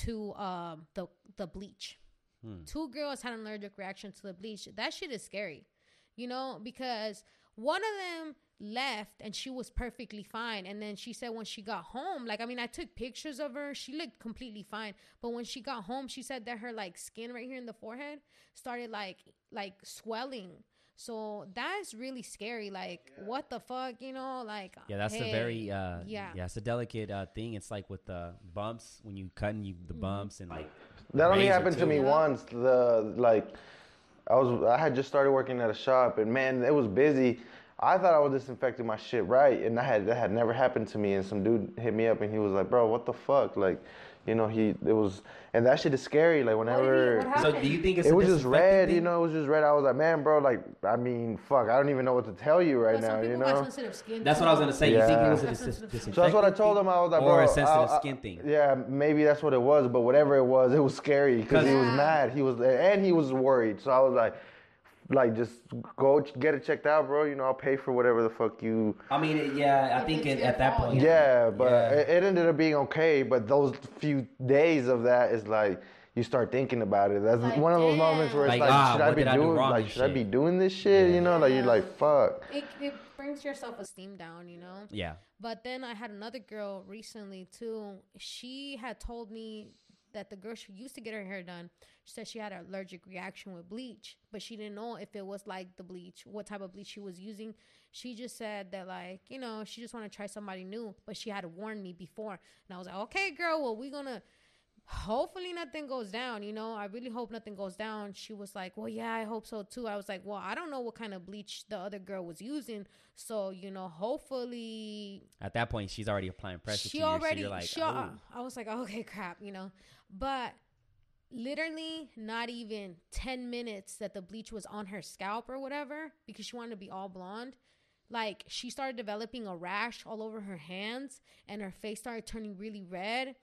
to um the the bleach. Hmm. Two girls had an allergic reaction to the bleach. That shit is scary, you know, because one of them left and she was perfectly fine. And then she said when she got home, like, I mean, I took pictures of her. She looked completely fine. But when she got home, she said that her like skin right here in the forehead started like, like swelling. So that's really scary. Like, what the fuck, you know? Like, Yeah, that's a very uh, yeah. yeah, it's a delicate uh, thing. It's like with the bumps when you cutting you Mm-hmm. the bumps and like That only razor, happened to too. me once. The like, I was I had just started working at a shop, and man, it was busy. I thought I was disinfecting my shit right, and that had that had never happened to me. And some dude hit me up, and he was like, "Bro, what the fuck?" Like, you know, he it was, and that shit is scary. Like What did he- whenever. what So do you think it's it a was just disinfectant red, you know. It was just red. I was like, man, bro, like, I mean, fuck, I don't even know what to tell you right But some now, you know. skin. That's what I was gonna say. You think it was a dis- sensitive. disinfectant? So that's what I told him. I was like, or bro, a sensitive I- I- skin thing. Yeah, maybe that's what it was, but whatever it was, it was scary because he was mad. He was and he was worried. So I was like, like just go get it checked out, bro. You know, I'll pay for whatever the fuck you. I mean, yeah, I think it, at that point. Yeah, but Yeah. It, it ended up being okay. But those few days of that is like. You start thinking about it. That's Like, one of those moments where it's Like, like, ah, should I be did I do doing? like, and should I be doing this shit? Yeah. You know, like you're like, fuck. It, it brings your self esteem down, you know? Yeah. But then I had another girl recently too. She had told me that the girl she used to get her hair done, she said she had an allergic reaction with bleach, but she didn't know if it was like the bleach, what type of bleach she was using. She just said that like you know she just want to try somebody new, but she had warned me before, and I was like, okay, girl, well we're gonna hopefully nothing goes down you know i really hope nothing goes down she was like well yeah i hope so too i was like well i don't know what kind of bleach the other girl was using so you know hopefully At that point, she's already applying pressure she to you. already so like, she, oh. i was like okay crap you know but literally not even 10 minutes that the bleach was on her scalp or whatever because she wanted to be all blonde like she started developing a rash all over her hands and her face started turning really red.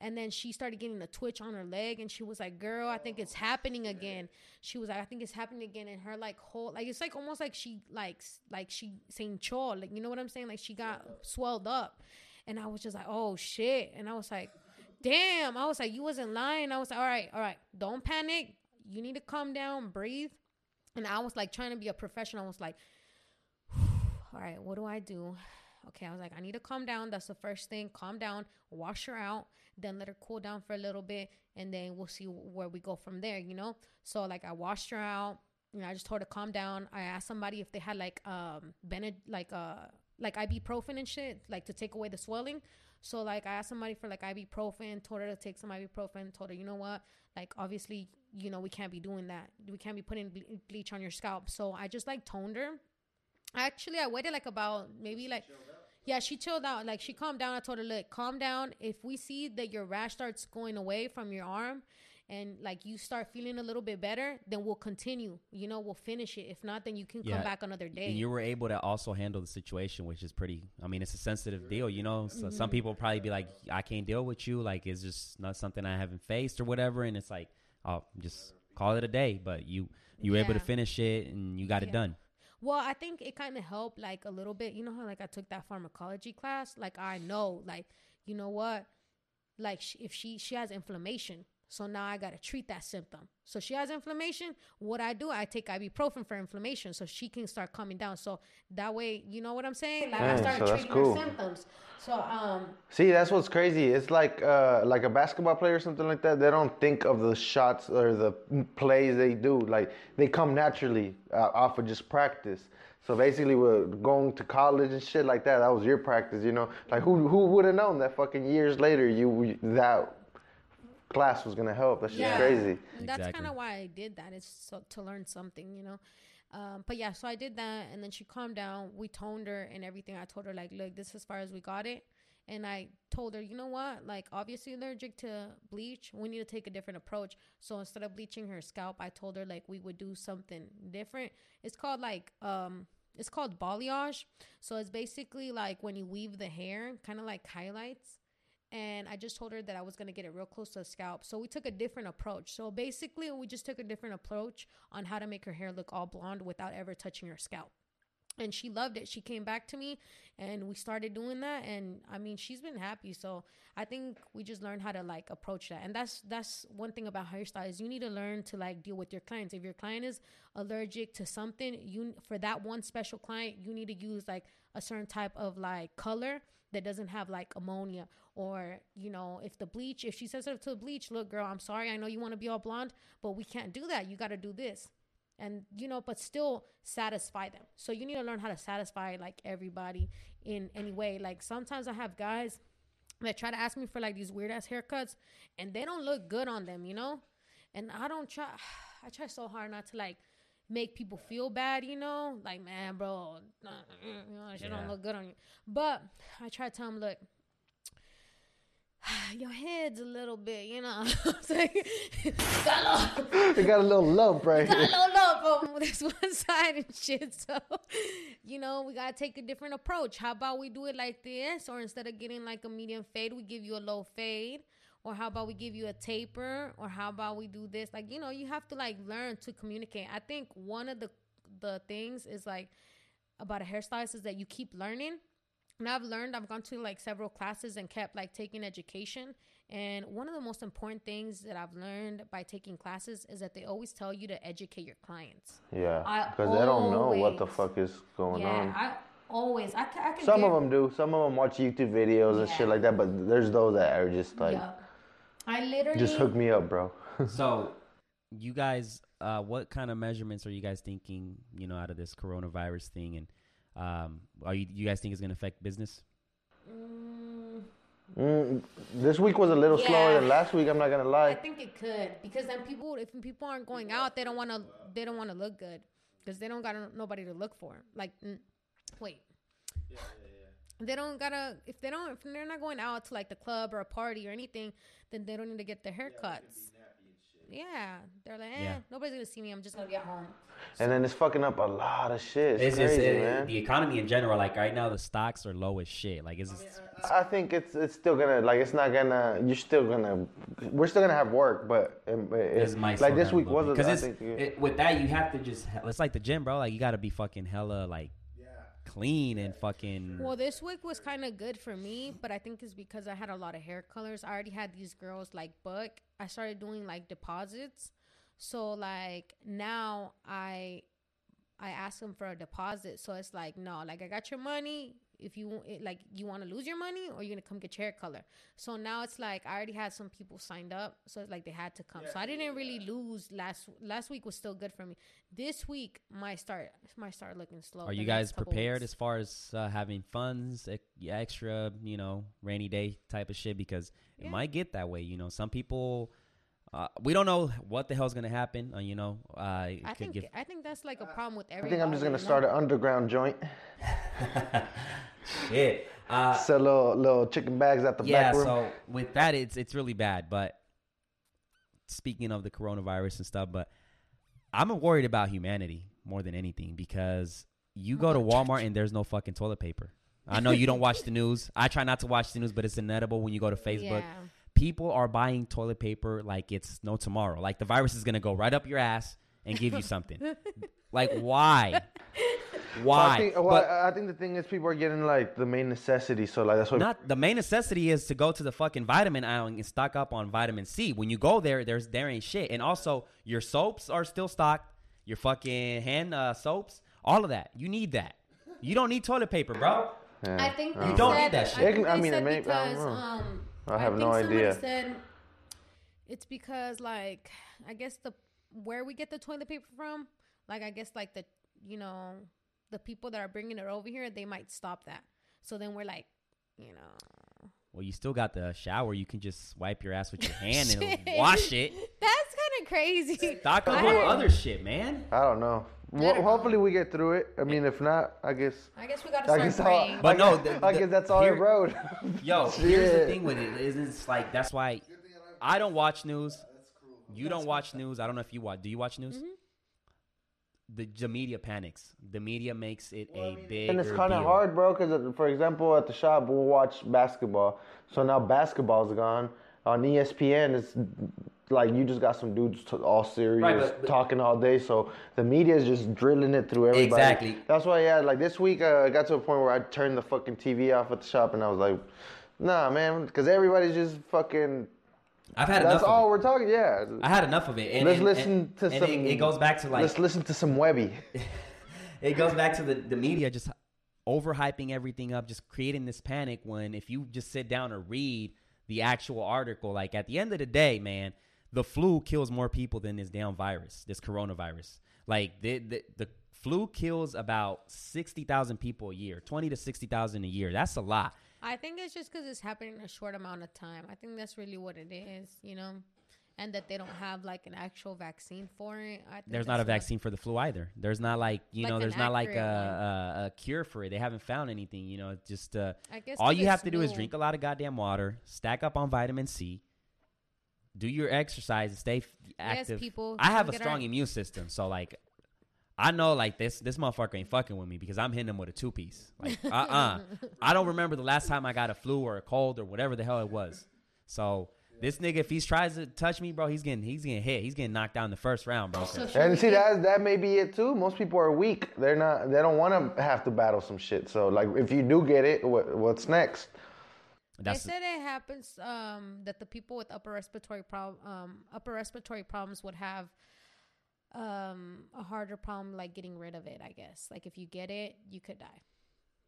And then she started getting a twitch on her leg and she was like girl i think it's happening again. She was like i think it's happening again. And her like whole like it's like almost like she like like she saying cho like you know what i'm saying? Like she got swelled up. And i was just like oh shit. And i was like damn i was like you wasn't lying i was like all right all right don't panic you need to calm down breathe and i was like trying to be a professional i was like all right, what do I do? Okay, I was like, I need to calm down. That's the first thing. Calm down, wash her out, then let her cool down for a little bit, and then we'll see where we go from there, you know? So, like, I washed her out. You know, I just told her to calm down. I asked somebody if they had like um Bened like uh like ibuprofen and shit, like to take away the swelling. So like I asked somebody for like ibuprofen, told her to take some ibuprofen, told her, you know what, like obviously, you know, we can't be doing that. We can't be putting ble- bleach on your scalp. So I just like toned her Actually, I waited like about maybe like yeah, she chilled out. Like she calmed down. I told her, look, calm down. If we see that your rash starts going away from your arm and like you start feeling a little bit better, then we'll continue. You know, we'll finish it. If not, then you can Yeah. come back another day. And you were able to also handle the situation, which is pretty. I mean, it's a sensitive deal, you know. So Mm-hmm. some people probably be like, "I can't deal with you. Like, it's just not something I haven't faced or whatever." And it's like, "Oh, just call it a day." But you you were able to finish it and you got it done. Well, I think it kind of helped like a little bit. You know how like I took that pharmacology class? Like I know like you know what? Like sh- if she she has inflammation. So now I got to treat that symptom. So she has inflammation. What I do, I take ibuprofen for inflammation so she can start coming down. So that way, you know what I'm saying? Like I started so treating cool. her symptoms. So um See, that's what's crazy. It's like uh, like a basketball player or something like that. They don't think of the shots or the plays they do. Like they come naturally uh, off of just practice. So basically, we're going to college and shit like that. That was your practice, you know. Like who who would have known that fucking years later you that class was gonna help? That's just Yeah. crazy. And that's kind of why I did that. It's so, to learn something, you know. Um, but yeah, so I did that, and then she calmed down. We toned her and everything. I told her like, look, this is as far as we got it. And I told her, you know what? Like, obviously allergic to bleach. We need to take a different approach. So instead of bleaching her scalp, I told her like we would do something different. It's called like um, it's called balayage. So it's basically like when you weave the hair, kind of like highlights and I just told her that I was gonna get it real close to the scalp. So we took a different approach. So basically, we just took a different approach on how to make her hair look all blonde without ever touching her scalp. And she loved it. She came back to me, and we started doing that. And I mean, she's been happy. So I think we just learned how to like approach that. And that's that's one thing about hairstyle is you need to learn to like deal with your clients. If your client is allergic to something, you for that one special client, you need to use like a certain type of like color that doesn't have like ammonia or you know if the bleach if she's sensitive to the bleach look girl i'm sorry i know you want to be all blonde but we can't do that you got to do this and you know but still satisfy them so you need to learn how to satisfy like everybody in any way like sometimes i have guys that try to ask me for like these weird ass haircuts and they don't look good on them you know and i don't try i try so hard not to like make people feel bad, you know, like man, bro, you know, shit Yeah. don't look good on you. But I try to tell them, look, your head's a little bit, you know, it's like, got a little, They got a little lump right got a here. little lump on this one side and shit. So, you know, we gotta take a different approach. How about we do it like this, or instead of getting like a medium fade, we give you a low fade. Or how about we give you a taper? Or how about we do this? Like, you know, you have to like learn to communicate. I think one of the the things is like about a hairstylist is that you keep learning. And I've learned, I've gone to like several classes and kept like taking education. And one of the most important things that I've learned by taking classes is that they always tell you to educate your clients. Yeah, I because they don't know what the fuck is going yeah, on. I always, I, I can Some get- of them do. Some of them watch YouTube videos and Yeah. shit like that. But there's those that are just like, Yeah. I literally just hook me up, bro. So, you guys, uh, what kind of measurements are you guys thinking? You know, out of this coronavirus thing, and Um, are you, you guys think it's gonna affect business? Mm, Mm, this week was a little slower than last week. I'm not gonna lie. I think it could because then people, if people aren't going out, they don't want to. They don't want to look good because they don't got nobody to look for. Like, mm, wait. They don't gotta if they don't if they're not going out to like the club or a party or anything, then they don't need to get their haircuts. Yeah, they're like, eh, Yeah. nobody's gonna see me. I'm just gonna be at home. And then it's fucking up a lot of shit. It's, It's, crazy, just, man. the economy in general. Like right now, the stocks are low as shit. Like it's just, I think it's it's still gonna like it's not gonna you're still gonna we're still gonna have work, but it, it, It's might like this week little wasn't. I it's, it, with that you have to just it's like the gym, bro. Like you got to be fucking hella like clean and fucking. Well, this week was kind of good for me, but I think it's because I had a lot of hair colors. I already had these girls like book. I started doing like deposits, so like now I I ask them for a deposit. So it's like no, like I got your money. If you want- like you want to lose your money or you're gonna come get your hair color. So now it's like I already had some people signed up, so it's like they had to come. so I didn't really lose last last week was still good for me. This week might start might start looking slow. Are you guys prepared weeks. as far as uh, having funds, extra, you know, rainy day type of shit? Because it might get that way. You know, some people, uh, we don't know what the hell's gonna happen. Uh, you know, uh, I could think give. I think that's like a problem with everything. I think I'm just gonna start an underground joint, Shit. Uh, sell little little chicken bags at the yeah. back room. So with that, it's it's really bad. But speaking of the coronavirus and stuff, but I'm worried about humanity more than anything because you go to Walmart and there's no fucking toilet paper. I know you don't watch the news. I try not to watch the news, but it's inedible when you go to Facebook. Yeah. People are buying toilet paper like it's no tomorrow. Like the virus is gonna go right up your ass and give you something. like why? Well, Why? I think, well, But- I I think the thing is people are getting like the main necessity, so like that's what. not the main necessity is to go to the fucking vitamin aisle and stock up on vitamin C. When you go there, there's there ain't shit. And also, your soaps are still stocked. Your fucking hand uh, soaps, all of that. You need that. You don't need toilet paper, bro. yeah, I think You don't need that shit. I, think I mean, it may- I don't because um, I have think no idea. Said it's because like I guess the where we get the toilet paper from, like I guess like the you know the people that are bringing it over here, they might stop that. So then we're like, you know, Well, you still got the shower. You can just wipe your ass with your hand and wash it. That's kind of crazy. Stock up I on other shit, man. I don't know. Well, hopefully we get through it. I mean, if not, I guess. I guess we gotta I start guess, praying. all, But I no, guess, the- I the- guess that's all here- I wrote. Yo, here's the thing with it is it's like that's why I don't watch news. You don't watch news. I don't know if you watch. Do you watch news? Mm-hmm. The, the media panics. The media makes it a big. And it's kind of hard, bro, because for example, at the shop we'll watch basketball. So now basketball's gone on ESPN. It's like you just got some dudes t- all serious Right, but- but- talking all day. So the media is just drilling it through everybody. Exactly. That's why, yeah. Like this week, uh, I got to a point where I turned the fucking TV off at the shop, and I was like, Nah, man, because everybody's just fucking. I've had That's enough. all Of we're talking. Yeah. I had enough of it. And, Let's and- listen and- to some. It, it goes back to like Let's listen to some Webby. it goes back to the, the media just overhyping everything up, just creating this panic when if you just sit down and read the actual article, like at the end of the day, man, the flu kills more people than this damn virus, this coronavirus. Like the the, the flu kills about sixty thousand people a year, twenty to sixty thousand a year. That's a lot. I think it's just because it's happening in a short amount of time. I think that's really what it is, you know, and that they don't have like an actual vaccine for it. I think There's not a vaccine for the flu either. There's not like you Like know, there's not like a, a, a cure for it. They haven't found anything. You know, just uh, I guess all you have to do is drink a lot of goddamn water, stack up on vitamin C, do your exercise, and stay f- active. people, I have a get our- strong immune system, so like. I know, like this, this motherfucker ain't fucking with me because I'm hitting him with a two piece. Like, uh, uh I don't remember the last time I got a flu or a cold or whatever the hell it was. So this nigga, if he tries to touch me, bro, he's getting, he's getting hit. He's getting knocked down in the first round, bro. So And see that that may be it too. Most people are weak. They're not. They don't want to have to battle some shit. So like, if you do get it, what, what's next? That's they said it happens um, that the people with upper respiratory prob- um, upper respiratory problems would have um, a harder problem like getting rid of it. I guess like if you get it, you could die.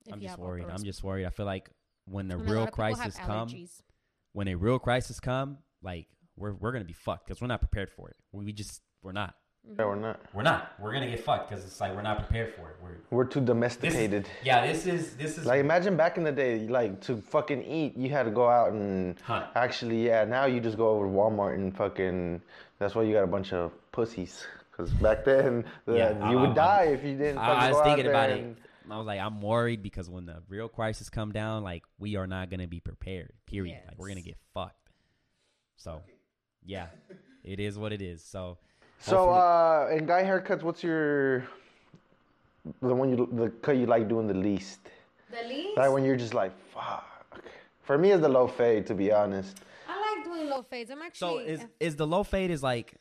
If I'm you just worried. I'm just worried. I feel like when the resp- and a real lot of people have crisis come, when a real crisis come, like we're we're gonna be fucked because we're not prepared for it. We, we just we're not. No, we're not. We're not. We're gonna get fucked because it's like we're not prepared for it. We're We're too domesticated. is, yeah. This is this is Like imagine back in the day, like to fucking eat, you had to go out and Hunt. actually, yeah. Now you just go over to Walmart and fucking. That's why you got a bunch of pussies. Cause back then, the- Yeah, you I- would I- die if you didn't. I, I was go out thinking there about it. and- I was like, I'm worried because when the real crisis come down, like we are not gonna be prepared. Period. Like we're gonna get fucked. So, yeah, it is what it is. So, So, hopefully- uh, in guy haircuts, what's your the one you the cut you like doing the least? The least. Like when you're just like, fuck. For me, it's the low fade, to be honest. I like doing low fades. I'm actually. so is is the low fade is like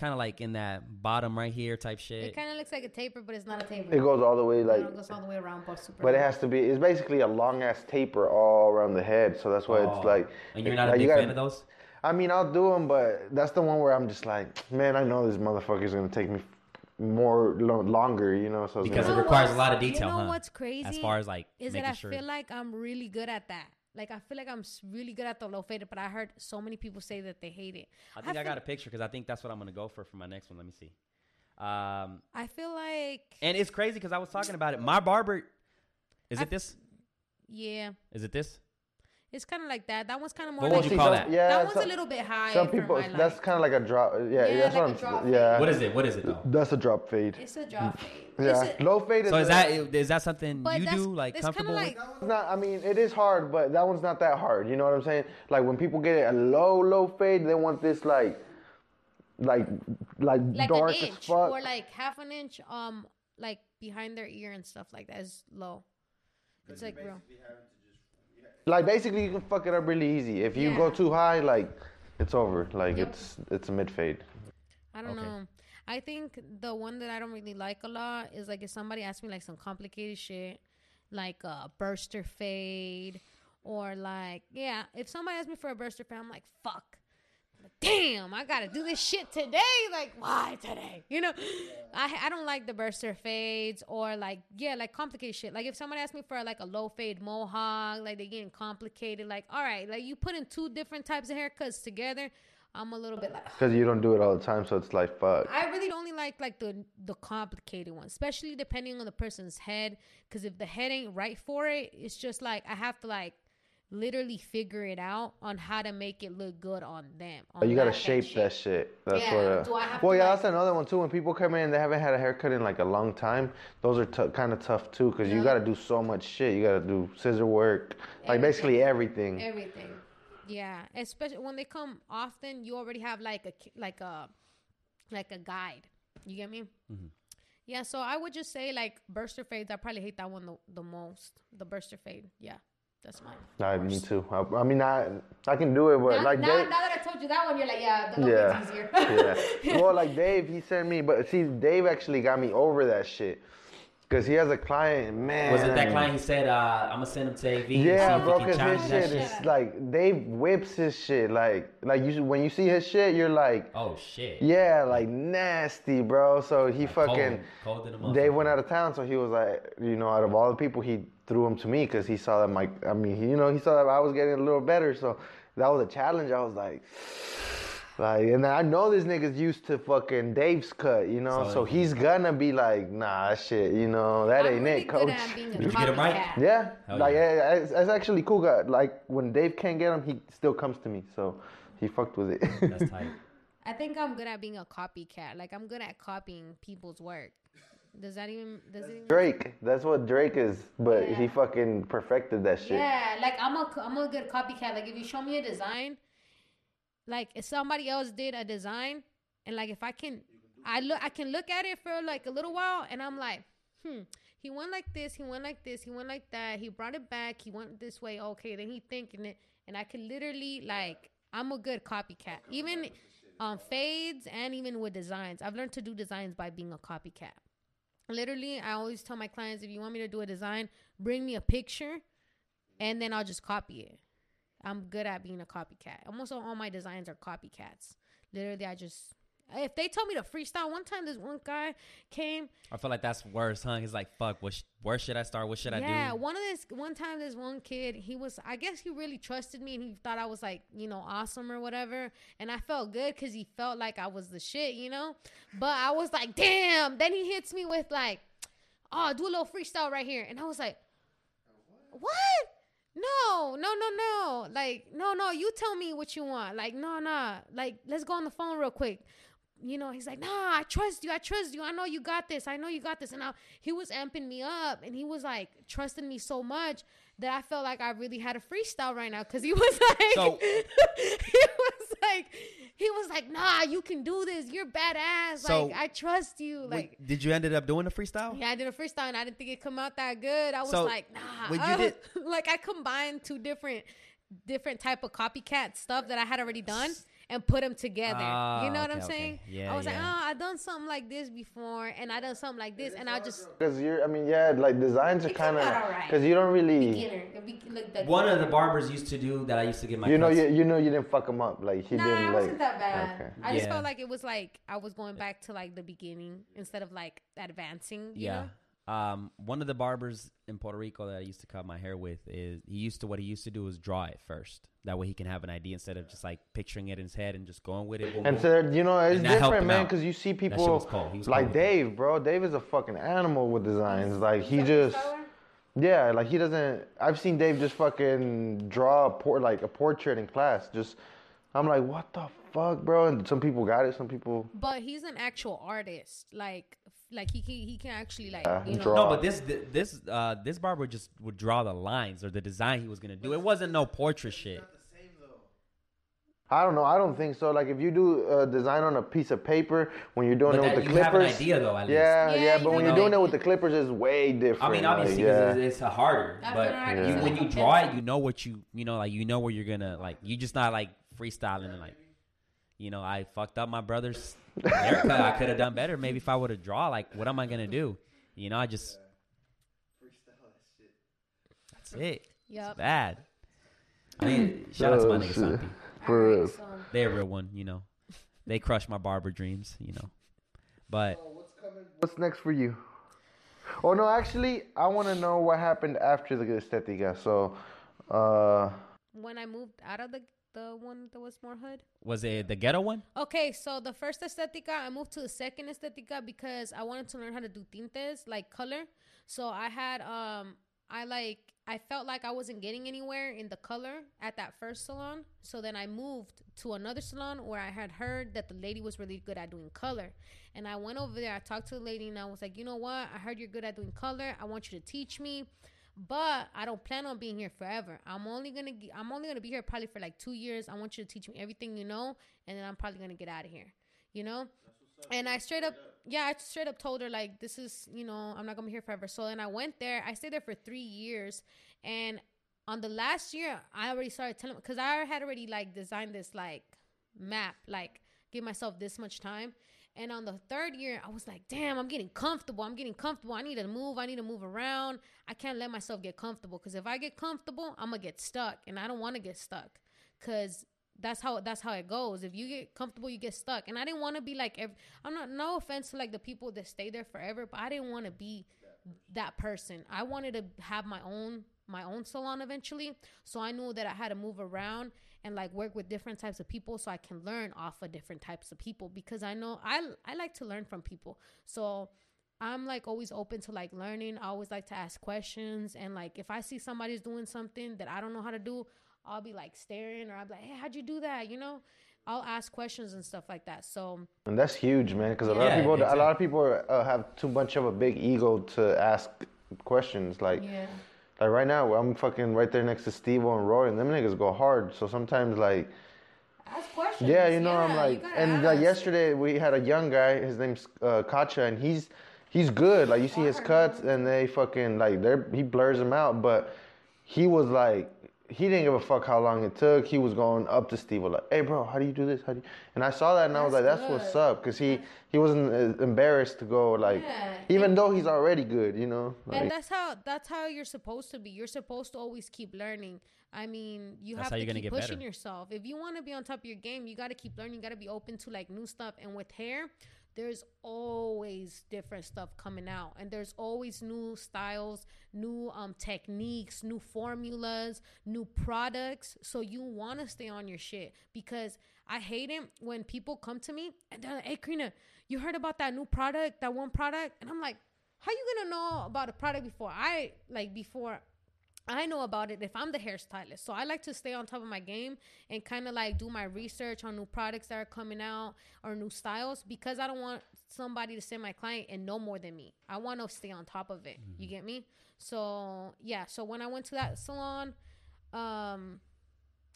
kind of like in that bottom right here type shit. it kind of looks like a taper, but it's not a taper. It goes all the way, like, it goes all the way around, but super. but it has to be. It's basically a long ass taper all around the head, so that's why Oh. it's like. and you're not a big gotta- fan of those. I mean, I'll do them, but that's the one where I'm just like, man, I know this motherfucker's gonna take me more lo- longer, you know. So Because it requires a lot of detail. You know huh? what's crazy? As far as like is that I sure. feel like I'm really good at that. Like I feel like I'm really good at the low fade, but I heard so many people say that they hate it. I think I, feel, got a picture because I think that's what I'm gonna go for for my next one. Let me see. Um, I feel like and it's crazy because I was talking about it. My barber, is I- it this? yeah, Is it this? It's kind of like that. That one's kind of more. What like, would you call that? Yeah, that one's some, a little bit high. some for people. my That's kind of like a drop. Yeah, Yeah, that's like what a I'm. drop yeah, What is it? What is it though? that's a drop fade. It's a drop fade. Yeah, It's a- low fade is. So is a- that is that something you do like comfortable like, with? Not. I mean, it is hard, but that one's not that hard. You know what I'm saying? Like when people get a low, low fade, they want this like, like, like, like dark an as inch fuck. or like half an inch, um, like behind their ear and stuff like that is low. It's like real. Like basically, you can fuck it up really easy. If you go too high, like, it's over. Like Yep. it's it's a mid fade. I don't Okay. know. I think the one that I don't really like a lot is like if somebody asks me like some complicated shit, like a burster fade, or like yeah, if somebody asks me for a burster fade, I'm like fuck. Damn, I gotta do this shit today. Like, why today? You know, I I don't like the burster fades or like yeah, like complicated shit. Like if someone asks me for like a low fade mohawk, like they getting complicated. Like all right, like you putting two different types of haircuts together. I'm a little bit like Because you don't do it all the time, so it's like fuck. I really only like like the the complicated ones, especially depending on the person's head. Because if the head ain't right for it, it's just like I have to like literally figure it out on how to make it look good on them. on you gotta that head shape shape. that shit. That's Yeah, what. Uh, do I have well, to, yeah, like- that's another one too. When people come in and they haven't had a haircut in like a long time, those are t- kind of tough too, because you gotta do so much shit. You gotta do scissor work, like basically everything. Everything. Yeah, especially when they come often, you already have like a like a like a guide. You get me? Mm-hmm. Yeah, so I would just say like burster fades. I probably hate that one the, the most. The burster fade. Yeah, that's mine. Nah, me too. I, I mean, I I can do it, but Now, like now, Dave, now that I told you that one, you're like, yeah, the low yeah, easier. yeah. Well, like Dave, he sent me, but see, Dave actually got me over that shit, because he has a client, man. Was it that client? He said, uh, "I'm gonna send him to AV." and Yeah, see if bro, he can cause his that shit shit. is like Dave whips his shit like like you when you see his shit, you're like, Oh shit! yeah, like nasty, bro. So he Like fucking cold, cold Dave went out of town, so he was like, you know, out of all the people, he threw him to me because he saw that my, I mean, he, you know, he saw that I was getting a little better, so that was a challenge. I was like. Like, and I know this nigga's used to fucking Dave's cut, you know, So- so, he's gonna be like, nah, shit, you know, that I'm ain't really it, coach. at being a Did you get a mic? Yeah, Hell like yeah. yeah, it's, it's actually cool. Guy. Like when Dave can't get him, he still comes to me. So he fucked with it. That's tight. I think I'm good at being a copycat. Like I'm good at copying people's work. Does that even? Does it? Even, Drake, that's what Drake is, but he fucking perfected that shit. yeah, like I'm a I'm a good copycat. Like if you show me a design, like if somebody else did a design, and like if I can, I look I can look at it for like a little while, and I'm like, hmm. He went like this. He went like this. He went like that. He brought it back. He went this way. Okay, then he thinking it, and I can literally like I'm a good copycat. Even on fades and even with designs, I've learned to do designs by being a copycat. Literally, I always tell my clients if you want me to do a design, bring me a picture, and then I'll just copy it. I'm good at being a copycat. Almost all my designs are copycats. Literally, I just If they told me to freestyle, one time this one guy came. I feel like that's worse, huh? He's like, fuck, what sh- where should I start? What should I do?" yeah, one of this one time this one kid, he was I guess he really trusted me and he thought I was like, you know, awesome or whatever. And I felt good cuz he felt like I was the shit, you know? But I was like, "Damn." Then he hits me with like, "Oh, do a little freestyle right here." And I was like, "What?" No, no, no, no. Like, no, no, you tell me what you want. Like, no, no. Like, let's go on the phone real quick you know, he's like, nah, I trust you. I trust you. I know you got this. I know you got this. And I, he was amping me up and he was like trusting me so much that I felt like I really had a freestyle right now. Cause he was like, So- he was like, he was like, nah, you can do this. You're badass. So- like, I trust you. Like, did you ended up doing the freestyle? yeah, I did a freestyle and I didn't think it come out that good. I was So, like, nah. when you did- like I combined two different different type of copycat stuff that I had already done and put them together. Ah, you know what okay, I'm okay. saying? Yeah, I was like, oh, I done something like this before and I done something like this and I just Because you're, I mean, yeah, like designs are kind of, out alright. because you don't really, beginner. The be- like the- One of the barbers used to do that I used to get my you know, you, you know, you didn't fuck him up. Like he Nah, didn't it like. wasn't that bad. Okay. I just Yeah. felt like it was like I was going back to like the beginning instead of like advancing. You yeah. Know? Um, one of the barbers in Puerto Rico that I used to cut my hair with is he used to what he used to do is draw it first. That way he can have an idea instead of just like picturing it in his head and just going with it. boom, And boom. so you know, it's And that helped different, man, because you see shit was people cold. He like cold with it. Dave, bro. Dave is a fucking animal with designs. Like he just, yeah, like he doesn't. I've seen Dave just fucking draw a por- like a portrait in class. Just, I'm like, what the fuck, bro? And some people got it. Some people. But he's an actual artist. Like like he can he can actually like Yeah, you know. No, but this this uh this barber just would draw the lines or the design he was gonna do. It wasn't no portrait shit. I don't know. I don't think so. Like if you do a design on a piece of paper when you're doing But it that, with the you have an clippers. idea though, at least. Yeah, Yeah, yeah, you but when know. you're doing it with the clippers, it's way different. I mean, obviously, like, 'cause yeah. it's, it's harder, That's but what I you, when you draw it, you know what you you know like you know where you're gonna like. You're just not like freestyling and like, you know, I fucked up my brother's haircut. I could have done better. Maybe if I would have draw, like, what am I gonna do? You know, I just freestyle shit. that's it. It's bad. I mean, shout out to my Oh, nigga shit. Santi. For real. They're a real one, you know. They crushed my barber dreams, you know. But What's next for you? Oh no, actually, I want to know what happened after the Estetica. So, uh, when I moved out of the the one that was more hood. was it the ghetto one? Okay, so the first estetica, I moved to the second estetica because I wanted to learn how to do tintes, like color. So I had um I like I felt like I wasn't getting anywhere in the color at that first salon. So then I moved to another salon where I had heard that the lady was really good at doing color. And I went over there, I talked to the lady and I was like, "You know what? I heard you're good at doing color. I want you to teach me." But I don't plan on being here forever. I'm only gonna I'm only gonna be here probably for like two years. I want you to teach me everything you know, and then I'm probably gonna get out of here. You know. And I straight up, yeah, I straight up told her like, this is, you know, I'm not gonna be here forever. So then I went there. I stayed there for three years, and on the last year, I already started telling because I had already like designed this like map, like give myself this much time. And on the third year, I was like, damn, I'm getting comfortable. I'm getting comfortable. I need to move. I need to move around. I can't let myself get comfortable because if I get comfortable, I'm gonna get stuck, and I don't want to get stuck because that's how that's how it goes. If you get comfortable, you get stuck. And I didn't want to be like ev- I'm not no offense to like the people that stay there forever, but I didn't want to be that person. I wanted to have my own my own salon eventually. So I knew that I had to move around and like work with different types of people so I can learn off of different types of people because I know I I like to learn from people. So I'm like always open to like learning. I always like to ask questions and like if I see somebody's doing something that I don't know how to do, I'll be like staring or I'll be like, "Hey, how'd you do that?" You know? I'll ask questions and stuff like that. So and that's huge, man. Because a lot Yeah, of people, a lot of people uh, have too much of a big ego to ask questions. Like, yeah. Like right now, I'm fucking right there next to Steve and Roy, and them niggas go hard. So sometimes, like, Ask questions. Yeah, you know, I'm like, and like yesterday we had a young guy. His name's uh, Kacha, and he's he's good. Like you see his cuts, and they fucking like they he blurs them out. But he was like, he didn't give a fuck how long it took. He was going up to Steve like, "Hey, bro, how do you do this? How do you?" And I saw that and I was like, That's "That's what's up," because he he wasn't uh, embarrassed to go like, Yeah, even though he's already good, you know. Like, and that's how that's how you're supposed to be. You're supposed to always keep learning. I mean, you have to you're keep pushing better. yourself. If you want to be on top of your game, you got to keep learning. You got to be open to like new stuff. And with hair, there's always different stuff coming out, and there's always new styles, new um techniques, new formulas, new products. So you want to stay on your shit because I hate it when people come to me and they're like, "Hey, Karina, you heard about that new product, that one product?" And I'm like, "How you gonna know about a product before I like before?" I know about it if I'm the hairstylist. So I like to stay on top of my game and kind of like do my research on new products that are coming out or new styles because I don't want somebody to send my client and know more than me. I want to stay on top of it. You get me? So, yeah. So when I went to that salon, um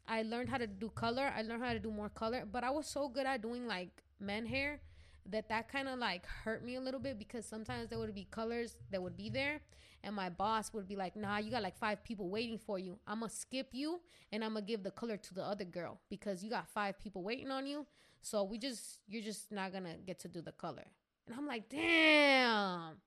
I learned how to do color. I learned how to do more color, but I was so good at doing like men hair that that kind of like hurt me a little bit because sometimes there would be colors that would be there and my boss would be like, "Nah, you got like five people waiting for you. I'm gonna skip you and I'm gonna give the color to the other girl because you got five people waiting on you. So we just you're just not gonna get to do the color." And I'm like, "Damn."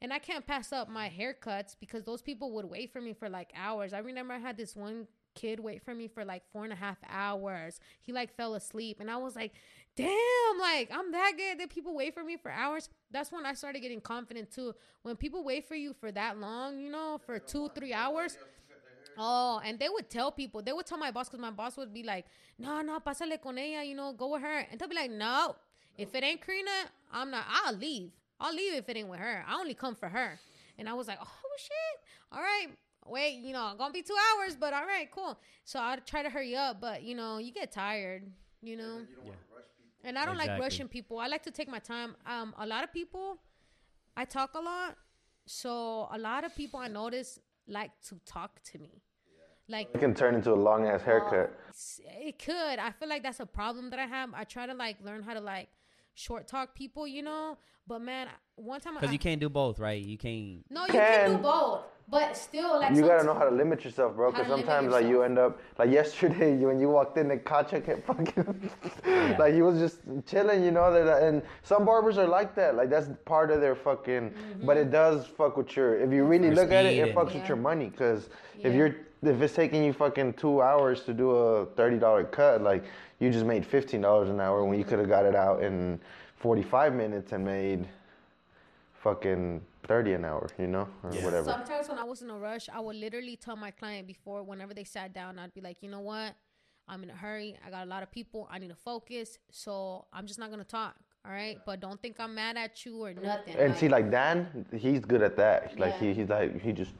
And I can't pass up my haircuts because those people would wait for me for like hours. I remember I had this one kid wait for me for like four and a half hours. He like fell asleep, and I was like, "Damn, like I'm that good that people wait for me for hours." That's when I started getting confident too. When people wait for you for that long, you know, for two, three hours. Oh, and they would tell people, they would tell my boss because my boss would be like, no, no, pásale con ella, you know, go with her. And they'll be like, no, if it ain't Karina, I'm not, I'll leave. I'll leave if it ain't with her. I only come for her. And I was like, oh shit. All right. Wait, you know, gonna be two hours, but all right, cool. So I try to hurry up, but you know, you get tired, you know. And I don't like Exactly. rushing people. I like to take my time. Um, a lot of people, I talk a lot, so a lot of people I notice like to talk to me. Like it can turn into a long ass haircut. s- it could. I feel like that's a problem that I have. I try to like learn how to like short talk people, you know. But man, one time Because you can't do both, right? You can't. no, you can do both, but still like You gotta know how to limit yourself, bro. Because sometimes, like, you end up like yesterday when you walked in, the Kacha kept fucking like he was just chilling, you know. That and some barbers are like that. Like that's part of their fucking. But it does fuck with your. If you really Your look at it, it and- fucks with your money. Because if you're if it's taking you fucking two hours to do a thirty dollar cut, like you just made fifteen dollars an hour when you could have got it out in forty five minutes and made fucking thirty an hour, you know, or Yeah. whatever. Sometimes when I was in a rush, I would literally tell my client before, whenever they sat down, I'd be like, you know what? I'm in a hurry. I got a lot of people. I need to focus. So I'm just not going to talk. All right. But don't think I'm mad at you or nothing. And Like, see, like Dan, he's good at that. Like Yeah. he, he's like he just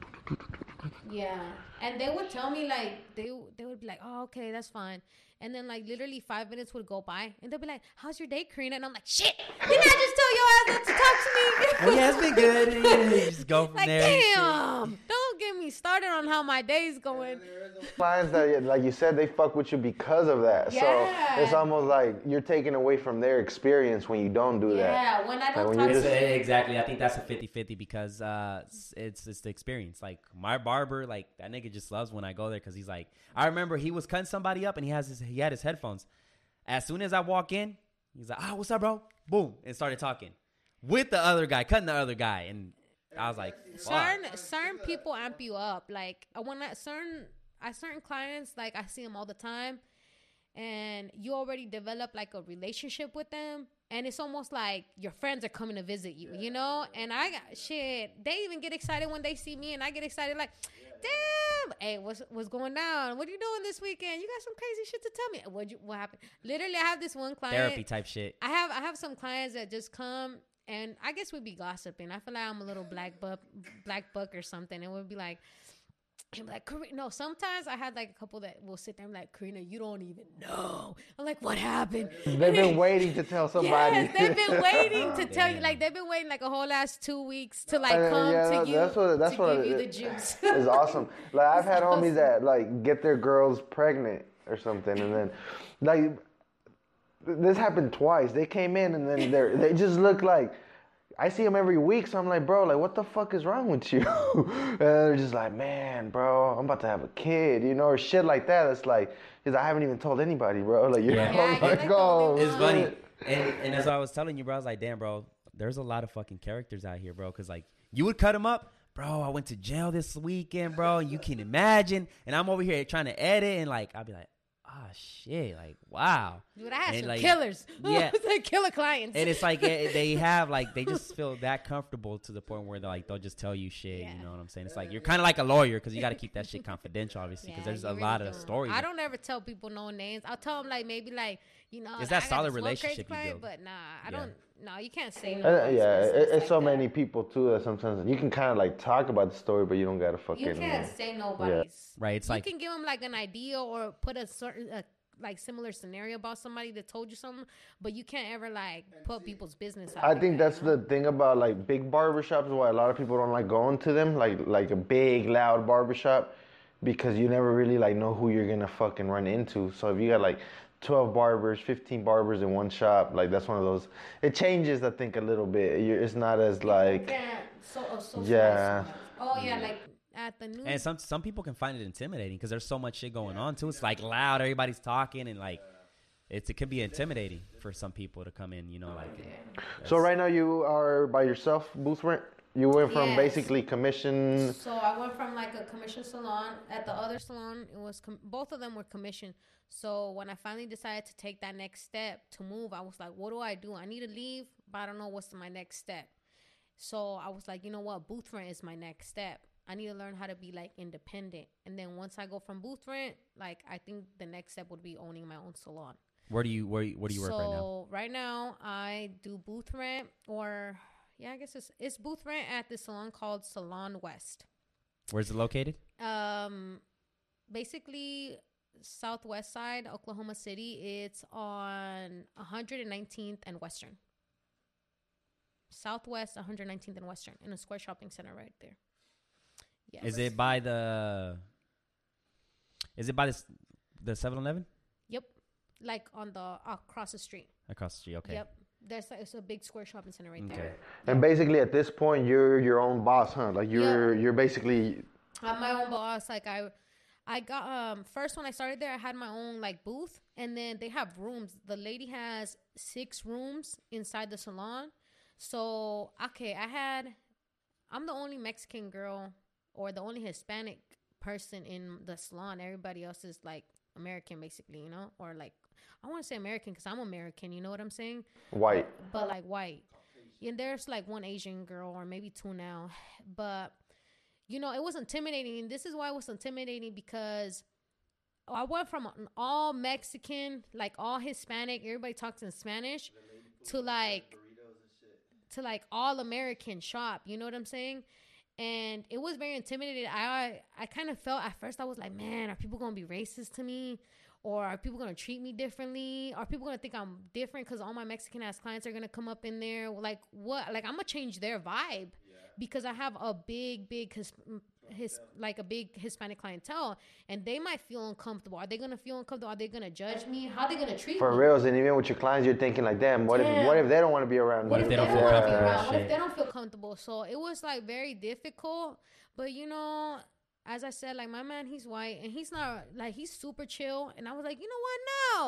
Yeah, and they would tell me like they they would be like, "Oh, okay, that's fine," and then like literally five minutes would go by, and they'll be like, "How's your day, Karina?" And I'm like, "Shit, didn't I just tell your ass not to talk to me?" Oh, yeah, it's been good. Just go from like, there. damn, me started on how my day's going. clients that, like you said, they fuck with you because of that. Yeah. So it's almost like you're taking away from their experience when you don't do that. Yeah, when I don't when talk to just- exactly. I think that's a 50-50 because uh, it's, it's it's the experience. Like my barber, like that nigga just loves when I go there because he's like, I remember he was cutting somebody up and he has his he had his headphones. As soon as I walk in, he's like, "Ah, what's up, bro?" Boom, and started talking with the other guy, cutting the other guy, and I was like, certain certain people amp you up. Like I when I certain I certain clients like I see them all the time, and you already develop like a relationship with them, and it's almost like your friends are coming to visit you, you know. And I got shit. They even get excited when they see me, and I get excited like, damn, hey, what's what's going down? What are you doing this weekend? You got some crazy shit to tell me. What you what happened? Literally, I have this one client. therapy type shit. I have I have some clients that just come and I guess we'd be gossiping. I feel like I'm a little black buck, black buck or something, and we'd be like, and be like, Karina. No, sometimes I had like a couple that will sit there and be like, Karina, you don't even know. I'm like, what happened? They've been waiting to tell somebody. Yes, they've been waiting to tell you. Like they've been waiting like a whole last two weeks to like Uh, come yeah, to you. that's what- that's to what give it- you the juice. It's awesome. Like I've had homies that like get their girls pregnant or something, and then like this happened twice. They came in and then they they just look like I see them every week, so I'm like, bro, like, what the fuck is wrong with you? and they're just like, man, bro, I'm about to have a kid, you know, or shit like that. It's like, cause I haven't even told anybody, bro. Like, you Yeah. know, Yeah, like, like oh, It's one. funny. And, and as I was telling you, bro, I was like, damn, bro, there's a lot of fucking characters out here, bro. Because, like, you would cut them up. Bro, I went to jail this weekend, bro. And you can imagine. And I'm over here trying to edit. And, like, I'll be like, ah, shit. Like, wow. Dude, I had And, some like, killers. yeah. killer clients. And it's like eh, they have, like, they just feel that comfortable to the point where they're like, they'll just tell you shit. Yeah. You know what I'm saying? It's like, you're kind of like a lawyer because you got to keep that shit confidential, obviously. Because Yeah, there's a really lot of stories. I don't ever tell people no names. I'll tell them like maybe like you know. It's I that got solid this one crazy relationship you client, build. But nah, I Yeah. don't. No, you can't say. Uh, yeah, it, it's like so that. many people too that sometimes you can kind of like talk about the story, but you don't gotta fucking. You can't say nobody's. Right, it's you like- can give them like an idea or put a certain uh, like similar scenario about somebody that told you something, but you can't ever like put people's business out. I like think that, that's you know? the thing about like big barbershops why a lot of people don't like going to them, like like a big loud barbershop, because you never really like know who you're gonna fucking run into. So if you got like 12 barbers, 15 barbers in one shop, like that's one of those. It changes, I think, a little bit. You're, it's not as like. Yeah, so, uh, so Yeah. Oh yeah, like at the news. And some some people can find it intimidating because there's so much shit going on too. It's like loud, everybody's talking, and like it's it can be intimidating for some people to come in. You know, like So right now you are by yourself, booth rent. You went from Yes. basically commission. So I went from like a commission salon. At the other salon, it was com- both of them were commission. So when I finally decided to take that next step to move, I was like, "What do I do? I need to leave, but I don't know what's my next step." So I was like, "You know what? Booth rent is my next step. I need to learn how to be like independent. And then once I go from booth rent, like I think the next step would be owning my own salon." where do you where what where do you work so right now? So right now I do booth rent or yeah, I guess it's it's booth rent at the salon called Salon West. Where's it located? Um, basically southwest side, Oklahoma City. It's on 119th and Western. Southwest 119th and Western in a square shopping center right there. Yes. Is it by the? Is it by the the 7-Eleven Yep. Like on the across the street. across the street? Okay. Yep. There's it's a big square shopping center right there. And basically at this point you're your own boss, huh? Like you're you're basically I'm my own boss. Like I, I got um first when I started there, I had my own like booth, and then they have rooms. The lady has six rooms inside the salon. So okay, I had, I'm the only Mexican girl or the only Hispanic person in the salon. Everybody else is like American, basically, you know, or like I want to say American because I'm American. You know what I'm saying? white. but like white. And there's like one Asian girl or maybe two now. But you know, it was intimidating. And this is why it was intimidating because I went from an all Mexican, like all Hispanic, everybody talks in Spanish, to like to like all American shop. You know what I'm saying? And it was very intimidating. I I kind of felt at first I was like, man, are people gonna be racist to me? Or are people gonna treat me differently? Are people gonna think I'm different because all my Mexican ass clients are gonna come up in there? Like what? Like I'm gonna change their vibe because I have a big, big his, his like a big Hispanic clientele, and they might feel uncomfortable. Are they gonna feel uncomfortable? Are they gonna judge me? How are they gonna treat For me? For reals, and even with your clients, you're thinking like, damn, what if what if they don't want to be around What you? if they they don't don't feel want comfortable around? What if they don't feel comfortable? So it was like very difficult. But you know, as I said, like my man, he's white and he's not like he's super chill. And I was like, you know what?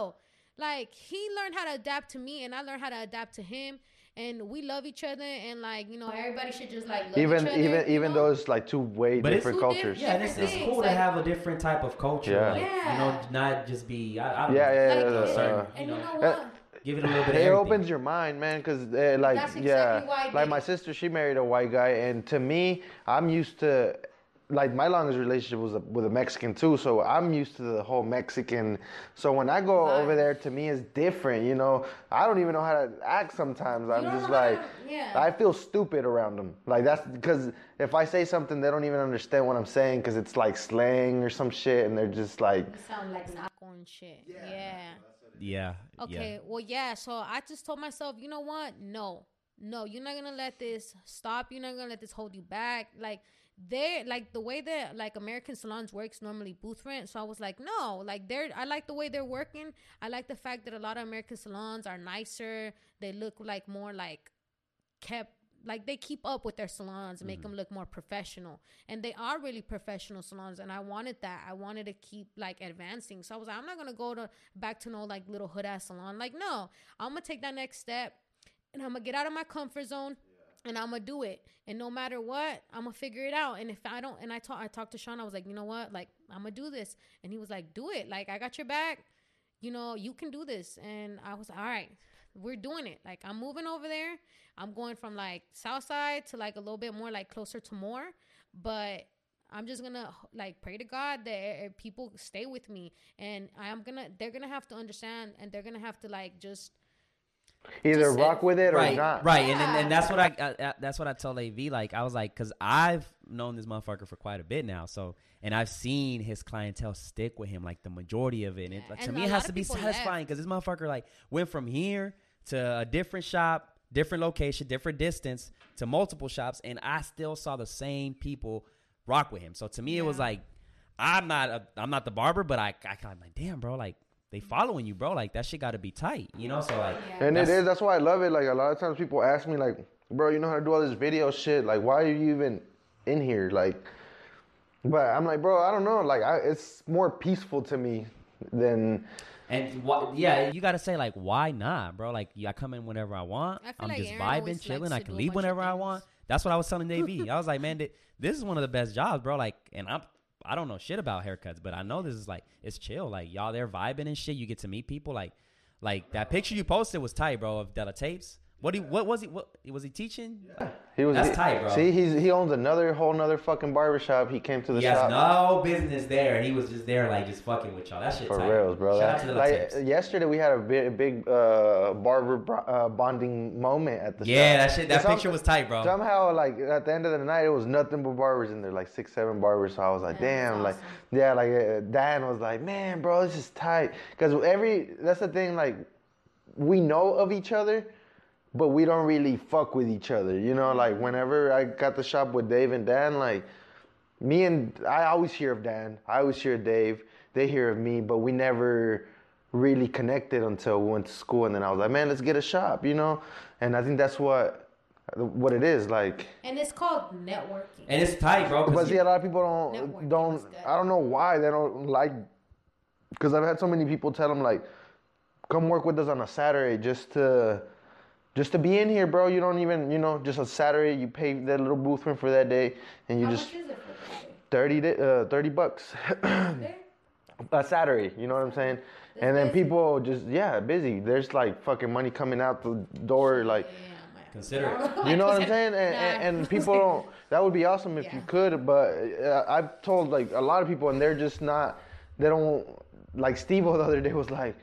No. Like he learned how to adapt to me and I learned how to adapt to him. And we love each other and like, you know, everybody should just like love even each other. even you even know? though it's like two way But different two cultures. different- Yeah, and it's, it's cool things, to have a different type of culture. Yeah. Like, Yeah. You know, not just be. I, I don't Yeah, know, yeah, like, yeah, and, yeah, uh, and you you know, know what? Give it a little bit of It everything. opens your mind, man, because uh, like That's exactly yeah, why I like my sister, she married a white guy, and to me, I'm used to. Like my longest relationship was a, with a Mexican too, so I'm used to the whole Mexican. So when I go Vibe. over there, to me it's different. You know, I don't even know how to act sometimes. I'm just know how to- like, yeah. I feel stupid around them. Like that's because if I say something, they don't even understand what I'm saying because it's like slang or some shit, and they're just like, You sound like not going shit. Yeah. Yeah. Okay, Yeah. well, yeah. So I just told myself, you know what? No, no, you're not gonna let this stop. You're not gonna let this hold you back. Like they, like the way that like American salons works normally booth rent. So I was like, no, like they're. I like the way they're working. I like the fact that a lot of American salons are nicer. They look like more like kept like they keep up with their salons, make mm-hmm. them look more professional, and they are really professional salons. And I wanted that. I wanted to keep like advancing. So I was like, I'm not gonna go to back to no like little hood ass salon. Like, no, I'm gonna take that next step, and I'm gonna get out of my comfort zone. And I'm gonna do it, and no matter what, I'm gonna figure it out. And if I don't, and I talked, I talked to Sean. I was like, you know what, like I'm gonna do this, and he was like, do it. Like I got your back. You know, you can do this. And I was all right, we're doing it. Like I'm moving over there. I'm going from like south side to like a little bit more like closer to more, but I'm just gonna like pray to God that eh, people stay with me, and I'm gonna they're gonna have to understand, and they're gonna have to like just Either Just- rock with it or right, not. right, and, and and that's what I uh, uh, that's what I told Av. Like I was like, because I've known this motherfucker for quite a bit now, so and I've seen his clientele stick with him, like the majority of it. And it, Yeah, to and me, it has to be satisfying because this motherfucker like went from here to a different shop, different location, different distance to multiple shops, and I still saw the same people rock with him. So to me, it was like, I'm not a, I'm not the barber, but I I kind of like, damn, bro, like. They following you, bro. Like that shit got to be tight, you know. So like, And it That's- why I love it. Like a lot of times people ask me, like, "Bro, you know how to do all this video shit? Like, why are you even in here?" Like, but I'm like, bro, I don't know. Like, I, it's more peaceful to me than And wh- yeah, you got to say like, why not, bro? Like, yeah, I come in whenever I want. I feel I'm like just Aaron vibing, chilling. I can leave whenever I want. That's what I was telling Davey. I was like, man, this is one of the best jobs, bro. Like, and I'm I don't know shit about haircuts, but I know this is like it's chill. Like y'all there vibing and shit. You get to meet people. Like, like that picture you posted was tight, bro, of Della Tapes. What he what was he what was he teaching? Yeah. he was. That's he- tight, bro. See, he's he owns another whole nother fucking barbershop. He came to the He has shop. no business there, and he was just there, like just fucking with y'all. That shit For tight. reals, bro. Shout out to That- Della like Tapes. yesterday, we had a big, big uh, barber uh, bonding moment at the Yeah, shop. that shit. That some- picture was tight, bro. Somehow, like at the end of the night, it was nothing but barbers in there, like six, seven barbers. So I was like, damn, that's like, yeah, like uh, Dan was like, man, bro, this is tight. Because every, that's the thing, like, we know of each other, but we don't really fuck with each other. You know, like whenever I got the shop with Dave and Dan, like, me and I always hear of Dan. I always hear of Dave. They hear of me, but we never really connected until we went to school. And then I was like, man, let's get a shop, you know. And I think that's what what it is like. and it's called networking. And it's tight, bro. 'cause But see, a lot of people don't don't. I don't know why they don't like. Because I've had so many people tell them like, come work with us on a Saturday just to. Just to be in here, bro. You don't even, you know, just a Saturday. You pay that little booth rent for that day, and you How just much is it for thirty, di- uh, thirty bucks. A Saturday, you know what I'm saying? and then busy. people just yeah, busy. There's like fucking money coming out the door, like Yeah. Consider it. you know what I'm saying? And, and, Nah. and people don't. That would be awesome if you could, but uh, I've told like a lot of people, and they're just not. They don't like Steve the other day was like.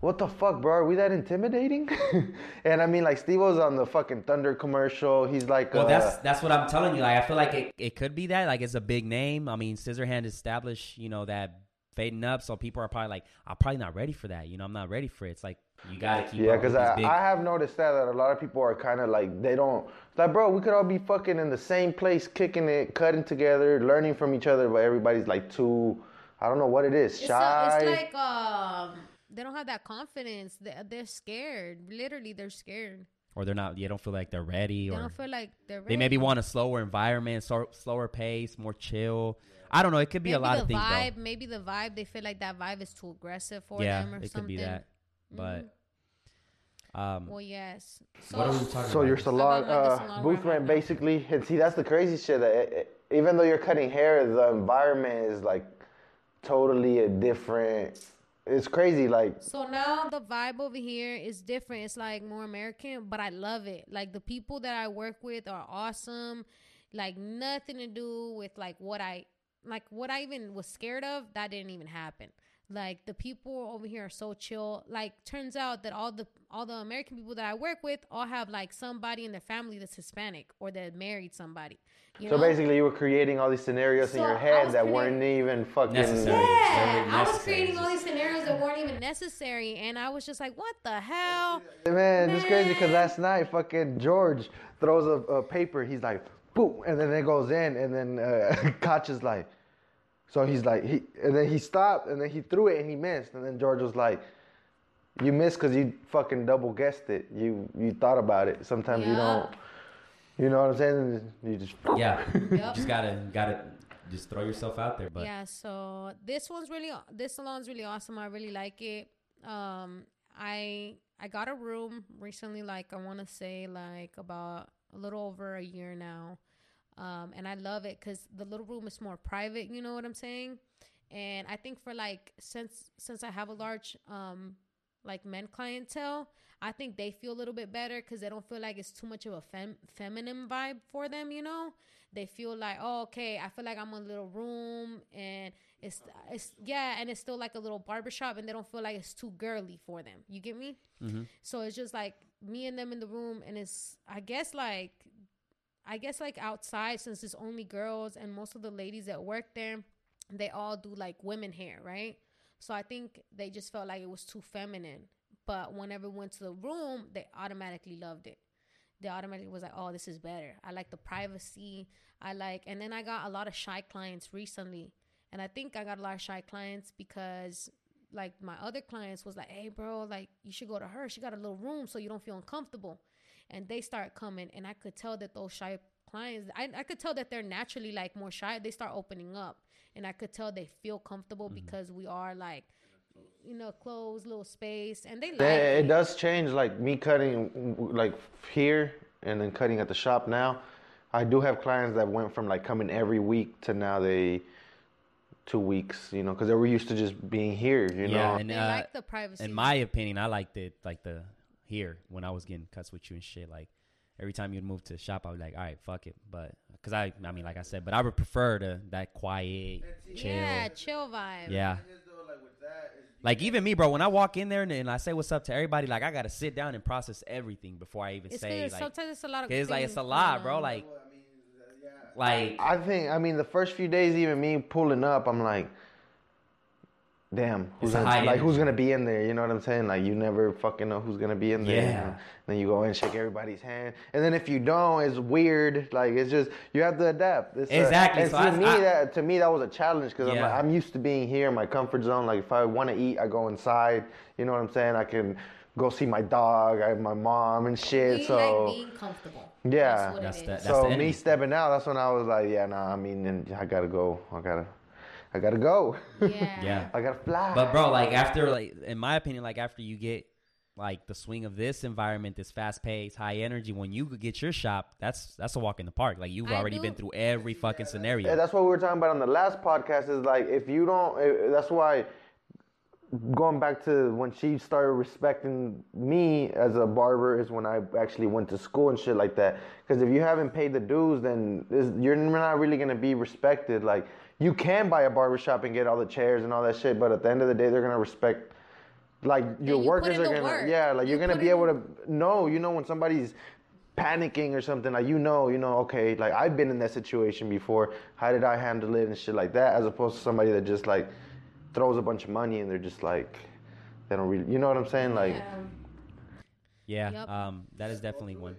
What the fuck, bro? Are we that intimidating? and I mean, like, Steve was on the fucking Thunder commercial. He's like, Well, uh, that's that's what I'm telling you. Like, I feel like it, it could be that. Like, it's a big name. I mean, Scissorhand established, you know, that fading up. So people are probably like, I'm probably not ready for that. You know, I'm not ready for it. It's like you gotta keep. Yeah, because I, big- I have noticed that, that a lot of people are kind of like, they don't, it's like, bro, we could all be fucking in the same place, kicking it, cutting together, learning from each other, but everybody's like too, I don't know what it is, It's, shy. a, it's like um, they don't have that confidence. They, they're scared. Literally, they're scared. or they're not. They don't feel like they're ready, They or don't feel like they're. Ready. they maybe want a slower environment, so, slower pace, more chill. I don't know. It could be maybe a lot the of things, vibe, Maybe the vibe. They feel like that vibe is too aggressive for. Yeah, them, or it something. could be that. But um, Well, yes. So, what are we talking so about? your salon, About, like, the uh, salon booth where rent basically, and see, that's the crazy shit. That it, it- even though you're cutting hair, the environment is like totally a different, it's crazy. Like, So now the vibe over here is different. It's like more American, but I love it. Like the people that I work with are awesome. Like nothing to do with like what I like what I even was scared of, that didn't even happen. Like the people over here are so chill. Like turns out that all the all the American people that I work with all have like somebody in their family that's Hispanic or that married somebody. You so know? basically you were creating all these scenarios in your head that creating- weren't even fucking Necessary. Yeah, Very I was creating all these scenarios that weren't even necessary, and I was just like, "What the hell?" Man, it's crazy because last night fucking George throws a, a paper. He's like, boom, and then it goes in, and then uh, Koch is like, so he's like, he, and then he stopped, and then he threw it, and he missed, and then George was like, you missed because you fucking double guessed it. You you thought about it. Sometimes you don't. You know what I'm saying? You just Yeah, Yep. just gotta gotta just throw yourself out there. But yeah, so this one's really this salon's really awesome. I really like it. Um, I I got a room recently, like I want to say like about a little over a year now, um, and I love it because the little room is more private. You know what I'm saying? And I think for like since since I have a large um like men clientele, I think they feel a little bit better because they don't feel like it's too much of a fem- feminine vibe for them. You know, they feel like, oh, okay, I feel like I'm in a little room and it's it's yeah, and it's still like a little barbershop, and they don't feel like it's too girly for them. You get me? Mhm. So it's just like me and them in the room, and it's I guess like I guess like outside since it's only girls and most of the ladies that work there, they all do like women hair, right? So I think they just felt like it was too feminine. But whenever we went to the room, they automatically loved it. They automatically was like, "Oh, this is better. I like the privacy. I like." And then I got a lot of shy clients recently, and I think I got a lot of shy clients because like my other clients was like, "Hey, bro, like you should go to her. She got a little room so you don't feel uncomfortable." And they start coming, and I could tell that those shy clients, I, I could tell that they're naturally like more shy. They start opening up, and I could tell they feel comfortable because we are like, you know, closed little space, and they like it. it does change. Like me cutting, like here and then cutting at the shop now. I do have clients that went from like coming every week to now they two weeks. You know, because they were used to just being here. You yeah, know, and They uh, like the privacy. in my opinion, I liked it like the here when I was getting cuts with you and shit. Like every time you'd move to the shop, I was like, all right, fuck it. But because I, I mean, like I said, but I would prefer the that quiet, chill. yeah, chill vibe. Yeah. Like even me, bro. When I walk in there and, and I say what's up to everybody, like I gotta sit down and process everything before I even It's say like. Sometimes it's a lot of. 'cause it's like it's a lot, going bro. Like, like I think. I mean, the first few days, even me pulling up, I'm like, damn, who's gonna, high like who's gonna be in there? You know what I'm saying? Like you never fucking know who's gonna be in there. Yeah. And then you go and shake everybody's hand, and then if you don't, it's weird. Like it's just you have to adapt. It's a- Exactly, and so to I- me, I- that to me that was a challenge because I'm like, I'm used to being here in my comfort zone. Like if I want to eat, I go inside. You know what I'm saying? I can go see my dog, I have my mom and shit. we so like being comfortable. Yeah. That's what That's it the- is. that's so the me stepping out, that's when I was like, yeah, nah. I mean, I gotta go. I gotta, I gotta go. yeah. yeah. I gotta fly. But bro, like after like in my opinion, like after you get like the swing of this environment, this fast paced, high energy, when you could get your shop, that's that's a walk in the park. Like you've I already do- been through every fucking Yeah, scenario. that's what we were talking about on the last podcast. Is like if you don't, eh, that's why. Going back to when she started respecting me as a barber is when I actually went to school and shit like that. Because if you haven't paid the dues, then you're not really gonna be respected. Like you can buy a barbershop and get all the chairs and all that shit, but at the end of the day, they're gonna respect. Like your you workers are gonna, work. yeah, like You you're gonna be able to know. You know when somebody's panicking or something like you know you know okay like i've been in that situation before how did i handle it and shit like that as opposed to somebody that just like throws a bunch of money and they're just like they don't really you know what i'm saying like Yeah. yeah, Yep. um, that is definitely one.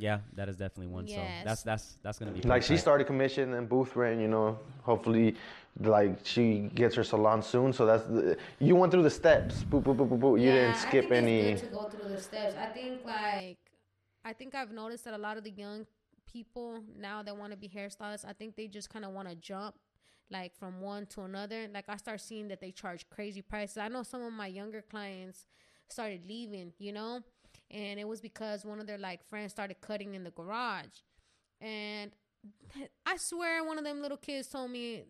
Yeah, that is definitely one. So that's that's that's gonna be like she tight. started commission and booth rent you know hopefully like she gets her salon soon so that's the, you went through the steps boop, boop, boop, boop, boop. you Yeah, didn't I skip think any It's good to go through the steps. I think like I think I've noticed that a lot of the young people now that want to be hairstylists, I think they just kind of want to jump like from one to another. Like I start seeing that they charge crazy prices. I know some of my younger clients started leaving, you know, and it was because one of their like friends started cutting in the garage, and I swear one of them little kids told me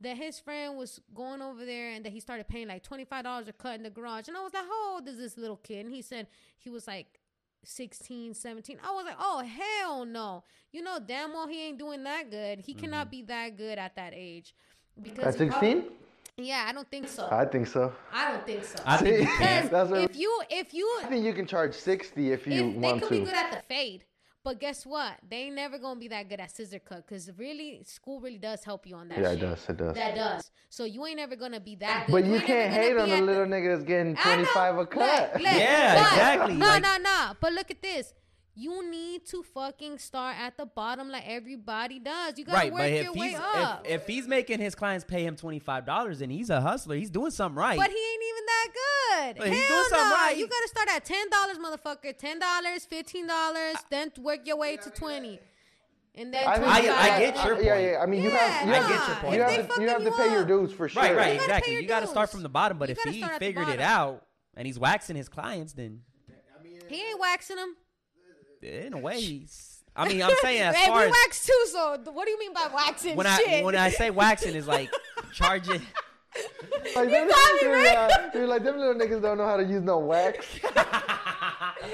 that his friend was going over there and that he started paying like $25 a cut in the garage. And I was like, how old is this little kid? And he said he was like 16, 17. I was like, oh, hell no. You know, damn well he ain't doing that good. He cannot mm-hmm. be that good at that age. Because at he probably- 16 yeah, I don't think so. i think so I don't think so. I think you See? That's what- if you, if you, i think you can charge 60 if you if they want could to be good at the fade. But guess what? They ain't never gonna be that good at scissor cut because really, school really does help you on that. yeah it does it does That does. So you ain't never gonna be that good. But you ain't can't hate on a at the- little nigga that's getting 25 a Look, cut. look, Yeah, but- exactly, No, like- no, no. But look at this. You need to fucking start at the bottom like everybody does. You gotta Right, work but if your he's way up. if, if he's making his clients pay him twenty five dollars and he's a hustler, he's doing something right. but he ain't even that good. But he's Hell doing something no. right. You gotta start at ten dollars, motherfucker. Ten dollars, fifteen dollars, then work your way to twenty, and then I, twenty think- I- I get your point. yeah. I mean, you Yeah, have you nah. have, get your point. You have, to, you have to fucking pay you your up. dues for sure. Right, right, You gotta exactly. You got to start from the bottom. But You if he start at the figured it out and he's waxing his clients, then He ain't waxing them. In a way, he's. I mean, I'm saying as hey, far we as wax too. So what do you mean by waxing? when Shit. I when I say waxing is like charging. Like, them got me, niggas, right? uh, you're like them little niggas don't know how to use no wax. He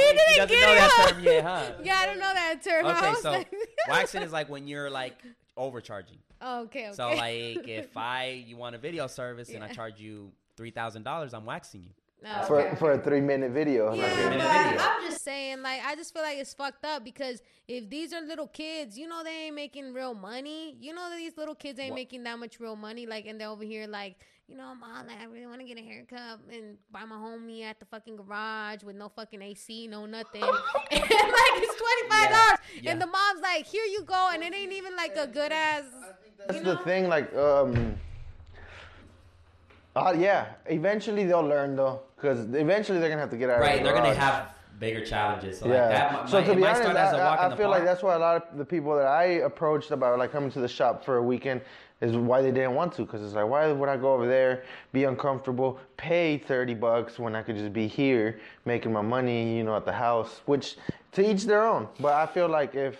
didn't doesn't get know it, that huh? term yet, huh? yeah, I don't know that term. Okay, so like- waxing is like when you're like overcharging. Oh, okay, okay. So like if I you want a video service and I charge you three thousand dollars, I'm waxing you. Oh, For, okay. for a three minute video. Yeah, Like, but. I'm just saying, like, I just feel like it's fucked up because if these are little kids, you know, they ain't making real money. You know, that these little kids ain't What? making that much real money. Like, and they're over here, like, you know, mom, like, I really want to get a haircut and by my homie at the fucking garage with no fucking AC, no nothing. and like, it's twenty five dollars, Yeah. and the mom's like, here you go, and it ain't even like a good ass. That's you the thing, like, um, uh, yeah. Eventually they'll learn though, because eventually they're gonna have to get out. Right, of they're the gonna have bigger challenges. So Yeah. like that might, so to be honest, start as a walk I, in I the feel like that's why a lot of the people that I approached about like coming to the shop for a weekend is why they didn't want to, because it's like, why would I go over there, be uncomfortable, pay thirty bucks when I could just be here making my money, you know, at the house. Which to each their own. But I feel like if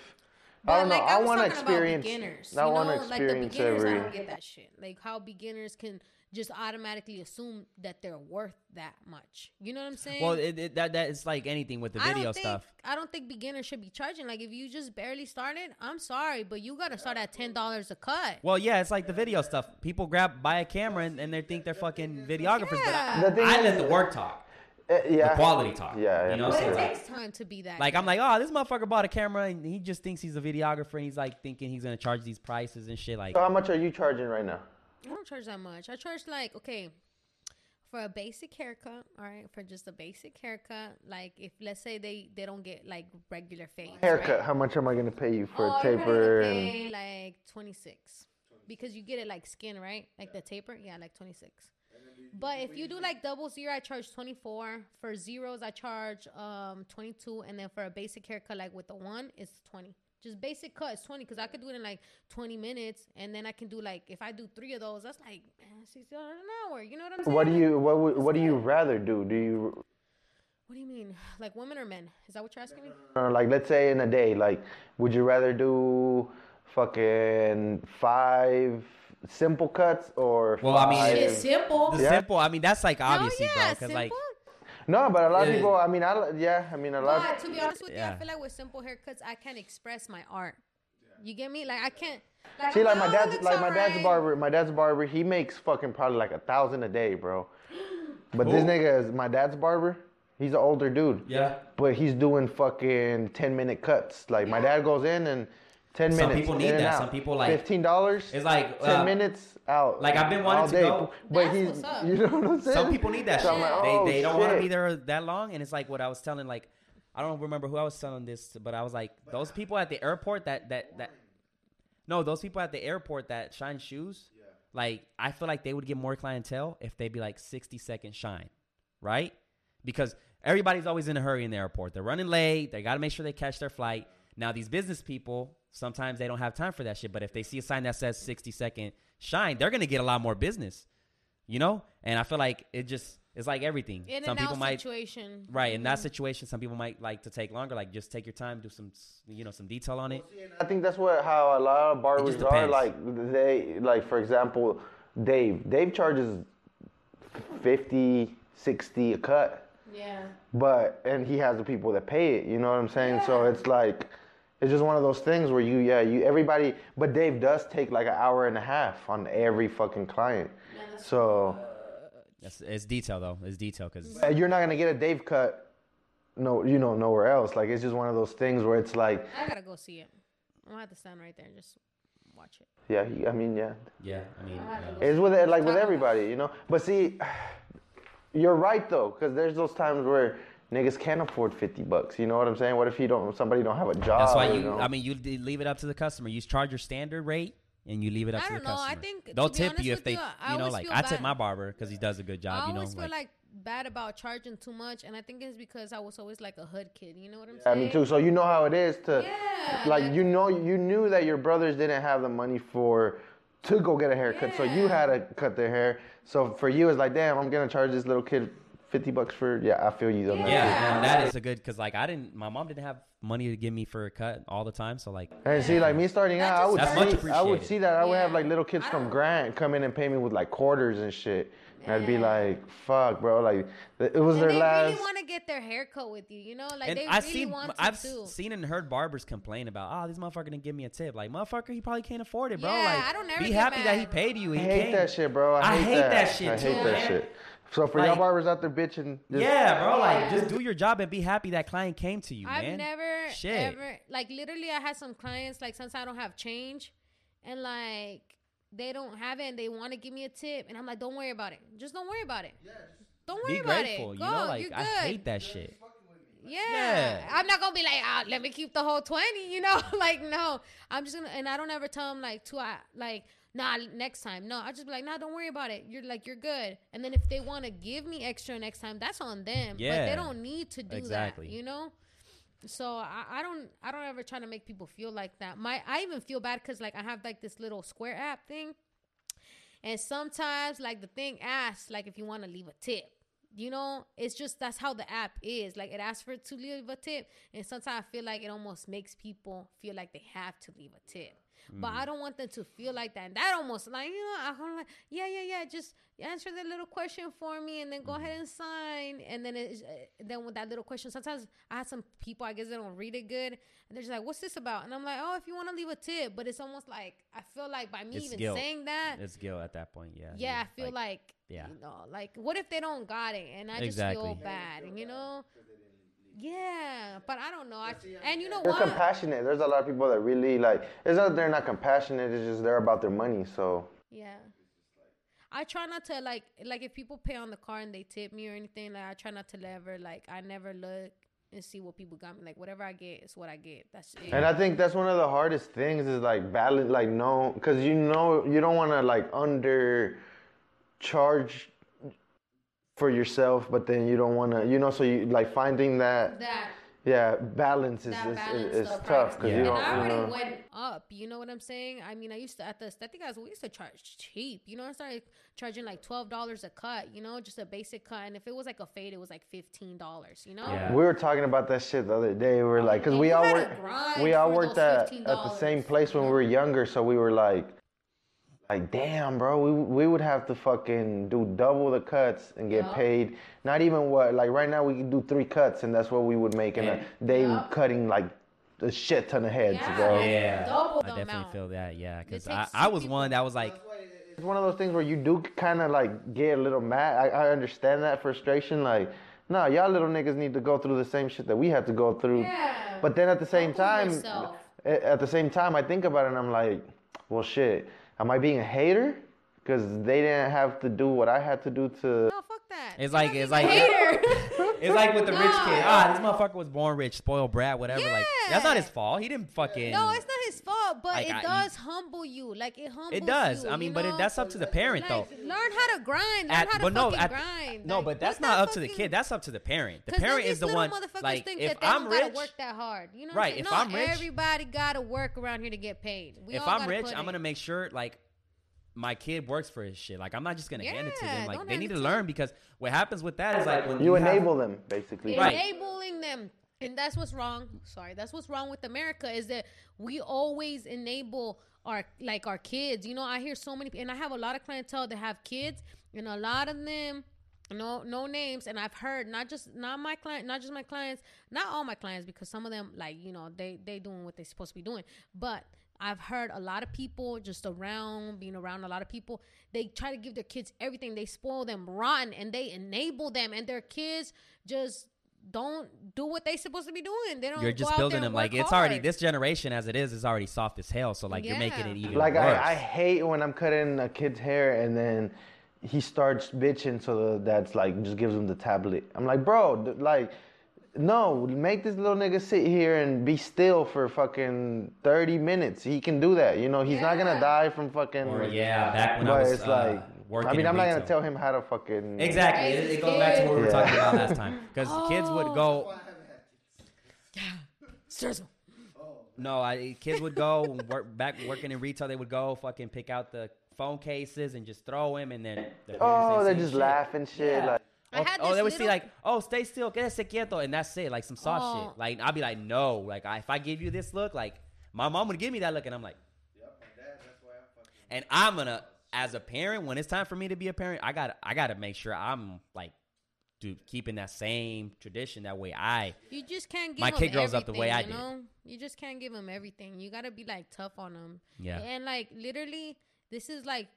I don't know, like, I, want to talking about experience. beginners. I you want know? to like the experience beginners, I don't get that shit. Like how beginners can just automatically assume that they're worth that much. You know what I'm saying? Well, it, it, that that is like anything with the I video think, stuff. I don't think beginners should be charging. Like if you just barely started, I'm sorry, but you gotta start at ten dollars a cut. Well, yeah, it's like the video stuff. People grab buy a camera and, and they think they're fucking videographers, Yeah. but I, I let the work talk, Uh, yeah. the quality talk. Yeah, yeah. you know. But So it takes time to be that. like good. I'm like, oh, this motherfucker bought a camera and he just thinks he's a videographer and he's like thinking he's gonna charge these prices and shit. Like, So how much are you charging right now? I don't charge that much. I charge like okay for a basic haircut. All right, for just a basic haircut. Like if let's say they they don't get like regular fades. Haircut. Right? How much am I gonna pay you for Oh, a taper? And like twenty six because you get it like skin right, like the taper. Yeah, like twenty six. But if you do like double zero, I charge twenty four. For zeros, I charge um twenty two, and then for a basic haircut, like with the one, it's twenty. Just basic cuts, twenty because I could do it in like twenty minutes, and then I can do like if I do three of those, that's like man, sixty dollars an hour. You know what I'm saying? what do you what would- what do you rather do? Do you What do you mean? Like women or men? Is that what you're asking me? like let's say in a day, like would you rather do fucking five simple cuts or Well, I mean, It's simple. the Yeah. simple. I mean, that's like oh, obviously, no, bro, yeah, because simple. like no, but a lot of people. I mean, I yeah, I mean a lot. But to be honest with you, I feel like with simple haircuts, I can't express my art. You get me? Like I can't. Like, See, like my dad's like my dad's alright. barber. My dad's barber. He makes fucking probably like a thousand a day, bro. But this nigga is my dad's barber. He's an older dude. yeah. But he's doing fucking ten minute cuts. Like my dad goes in and ten Some minutes. people need and that. out. Some people, like- fifteen dollars. It's like ten uh, minutes out. like, I've been wanting to day. go. But That's he's what's up. you know what I'm saying. Some people need that So shit. I'm like, they oh, they don't want to be there that long, and it's like what I was telling. Like I don't remember who I was telling this, but I was like, those people at the airport that that that. No, those people at the airport that shine shoes. Like I feel like they would get more clientele if they'd be like sixty second shine, right? Because everybody's always in a hurry in the airport. They're running late. They got to make sure they catch their flight. Now these business people sometimes they don't have time for that shit. But if they see a sign that says sixty second shine, they're gonna get a lot more business you know and i feel like it just it's like everything In some and people out might situation. right in that Mhm. situation some people might like to take longer like just take your time do some you know some detail on it I think that's what how a lot of barbers are. Like they like for example, Dave. Dave charges 50, 60 a cut. Yeah. But and he has the people that pay it. You know what I'm saying? So it's like it's just one of those things where you yeah you everybody. But Dave does take like an hour and a half on every fucking client. So it's, it's detail though it's detail because you're not gonna get a Dave cut. No, you know nowhere else. Like it's just one of those things where it's like I gotta go see it. I'm gonna have to stand right there and just watch it. yeah. he- I mean yeah. yeah i mean I don't know. It's with it like with everybody, you know. But see, you're right though, because there's those times where niggas can't afford fifty bucks. You know what I'm saying? What if you don't? Somebody don't have a job. that's why you know? i mean you leave it up to the customer you charge your standard rate and you leave it up I to the customer. I don't know. I think, to they'll tip you if they, you, I you know, like I tip my barber because he does a good job. I you know, always feel like, like bad about charging too much, and I think it's because I was always like a hood kid. You know what I'm Yeah, saying? me too. So you know how it is to, Yeah, like like- you know, you knew that your brothers didn't have the money for to go get a haircut, so you had to cut their hair. So for you, it's like, damn, I'm gonna charge this little kid fifty bucks for. Yeah, I feel you on that. yeah, Yeah. and that is a good because like I didn't, my mom didn't have money to give me for a cut all the time, so like And see, like me starting out, I would see, I would see that I would have like little kids from don't- Grant come in and pay me with like quarters and shit. And I'd be like, fuck, bro, like it was And their they last. really want to get their hair cut with you. You know, like and they I've really seen want to I've too. seen and heard barbers complain about oh this motherfucker didn't give me a tip like motherfucker he probably can't afford it bro Yeah, like I don't ever be get happy that he paid you I hate came. that shit, bro. I I hate, hate that shit I too, hate that man. shit. So for y'all barbers out there bitching, just, yeah bro like just do your job and be happy that client came to you I've man never Shit. ever like literally I had some clients like since I don't have change and like they don't have it and they want to give me a tip and I'm like don't worry about it. Just don't worry about it. don't worry be about grateful it. you Go, know like you're I hate that shit Yeah. Yeah. I'm not gonna be like, ah, let me keep the whole twenty, you know? like, no. I'm just gonna and I don't ever tell them like to I like, nah, next time. No, I just be like, nah, don't worry about it. You're like you're good. And then if they wanna give me extra next time, that's on them. But Yeah. they don't need to do Exactly. that. You know? So I, I don't I don't ever try to make people feel like that. My I even feel bad because like I have like this little square app thing. And sometimes like the thing asks like if you want to leave a tip. You know, it's just that's how the app is. Like it asks for to leave a tip, and sometimes I feel like it almost makes people feel like they have to leave a tip. But I don't want them to feel like that. And that almost like you know, I'm like, yeah, yeah, yeah. Just answer the little question for me, and then go ahead and sign. And then it's, uh, then with that little question, sometimes I have some people I guess they don't read it good, and they're just like, "What's this about?" And I'm like, "Oh, if you want to leave a tip," but it's almost like I feel like by me It's even guilt. saying that, it's guilt at that point yeah yeah, I feel like, yeah. you know, like what if they don't got it and I just Exactly. feel bad, and you know? Yeah, but I don't know. I, and you know they're what? compassionate. There's a lot of people that really like. It's not that they're not compassionate. It's just they're about their money. So Yeah. I try not to like like if people pay on the car and they tip me or anything, like I try not to ever like I never look and see what people got me. Like whatever I get is what I get. That's it. And I think that's one of the hardest things is like balance, like no, because you know you don't want to like under charge for yourself, but then you don't want to, you know, so you like finding that, that yeah, balance is that is, balance is, is tough because Yeah. you don't, I you already know. went up. You know what I'm saying? I mean, I used to at the aesthetic guys. We used to charge cheap. You know, I started charging like twelve dollars a cut. You know, just a basic cut. And if it was like a fade, it was like fifteen dollars. You know? Yeah. We were talking about that shit the other day. We were oh, like, because And we all worked, we all worked at, at the same place when we were younger, so we were like, like damn, bro, we we would have to fucking do double the cuts and get Yeah. paid. Not even what like right now we can do three cuts and that's what we would make in Yeah. a day Yeah. cutting like a shit ton of heads, Yeah. bro. yeah Double I definitely amount. feel that yeah because I, I was one that was like It's one of those things where you do kind of like get a little mad. I, I understand that frustration. Like, no, y'all little niggas need to go through the same shit that we had to go through. Yeah. But then at the same Humble time, yourself. at the same time, I think about it and I'm like, well, shit. Am I being a hater? Because they didn't have to do what I had to do to. No, fuck that. It's like- it's like- hater. it's like with the rich kid ah this motherfucker was born rich spoiled brat whatever like that's not his fault he didn't fucking No, it's not his fault, but Like, it I- does humble you. Like it humbles it does you, I mean you but it, that's up to the parent though learn how to grind. Learn At- how to but no, fucking at- grind. no, Like, but that's not that up to the kid. That's up to the parent. The parent is the one. motherfuckers Like, think if I'm rich, gotta work that hard. You know, Right, if I'm rich- everybody gotta work around here to get paid. If I'm rich, I'm gonna make sure like my kid works for his shit. Like I'm not just gonna hand it to them. Like they need to to learn because what happens with that is like when You have- enable them, basically. Right. enabling them and that's what's wrong sorry that's what's wrong with america is that we always enable our like our kids you know i hear so many and i have a lot of clientele that have kids and a lot of them no no names and i've heard not just not my client not just my clients not all my clients because some of them like you know they they doing what they're supposed to be doing but I've heard a lot of people just around being around a lot of people. They try to give their kids everything. They spoil them rotten and they enable them, and their kids just don't do what they're supposed to be doing. They don't. You're go just out building there them like work it's already this generation as it is is already soft as hell. So like you're making it even Like worse. I, I hate when I'm cutting a kid's hair and then he starts bitching, so the dad's like just gives him the tablet. I'm like, bro, like no, make this little nigga sit here and be still for fucking 30 minutes. He can do that. You know, he's not gonna die from fucking. Or yeah, back when I but was it's uh, like, working. I mean, I'm not gonna tell him how to fucking. Exactly. It, it goes back to what we were Yeah. talking about last time. Because kids would go. Yeah, Seriously. No, I, kids would go and work back working in retail. They would go fucking pick out the phone cases and just throw them, and then the Oh, they're just shit. laugh and shit. Yeah. Like, I Oh, had oh, they would see little- like, oh, stay still, quédese quieto, and that's it, like some soft Oh. shit. Like I'd be like, no, like I, if I give you this look, like my mom would give me that look, and I'm like, and I'm gonna, as a parent, when it's time for me to be a parent, I got, to I got to make sure I'm like, dude, keeping that same tradition. That way, I, You just can't give My kid grows up the way I you did. You just can't give them everything. You gotta be like tough on them. Yeah. And like literally, this is like,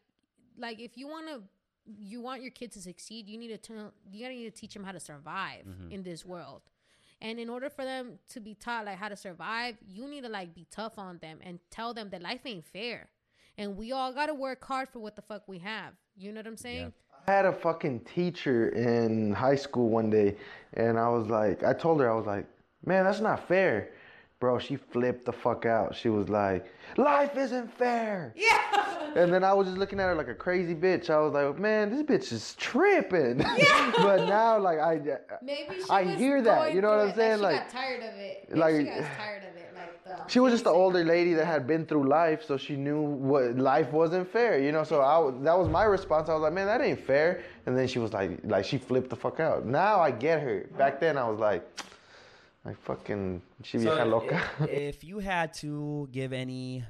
like if you wanna, you want your kids to succeed, you need to tell, you gotta need to teach them how to survive Mm-hmm. in this world. And in order for them to be taught like how to survive, you need to like be tough on them and tell them that life ain't fair. And we all gotta work hard for what the fuck we have. You know what I'm saying? I had a fucking teacher in high school one day, and I was like, I told her, I was like, man, that's not fair. Bro, she flipped the fuck out. She was like, life isn't fair. Yeah. And then I was just looking at her like a crazy bitch. I was like, man, this bitch is tripping. Yeah. but now, like, I, Maybe she I hear that, you know what I'm it, saying? Like, Like- she got tired of it. Maybe like- she got tired of it. Like the she was just an older lady that had been through life, so she knew what life wasn't fair, you know. So I, that was my response. I was like, man, that ain't fair. And then she was like, like she flipped the fuck out. Now I get her. Back then I was like, like fucking, she vieja So loca. if, if you had to give any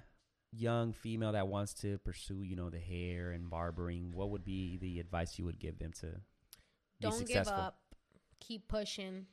young female that wants to pursue, you know, the hair and barbering, what would be the advice you would give them to be Don't give successful? up. Keep pushing.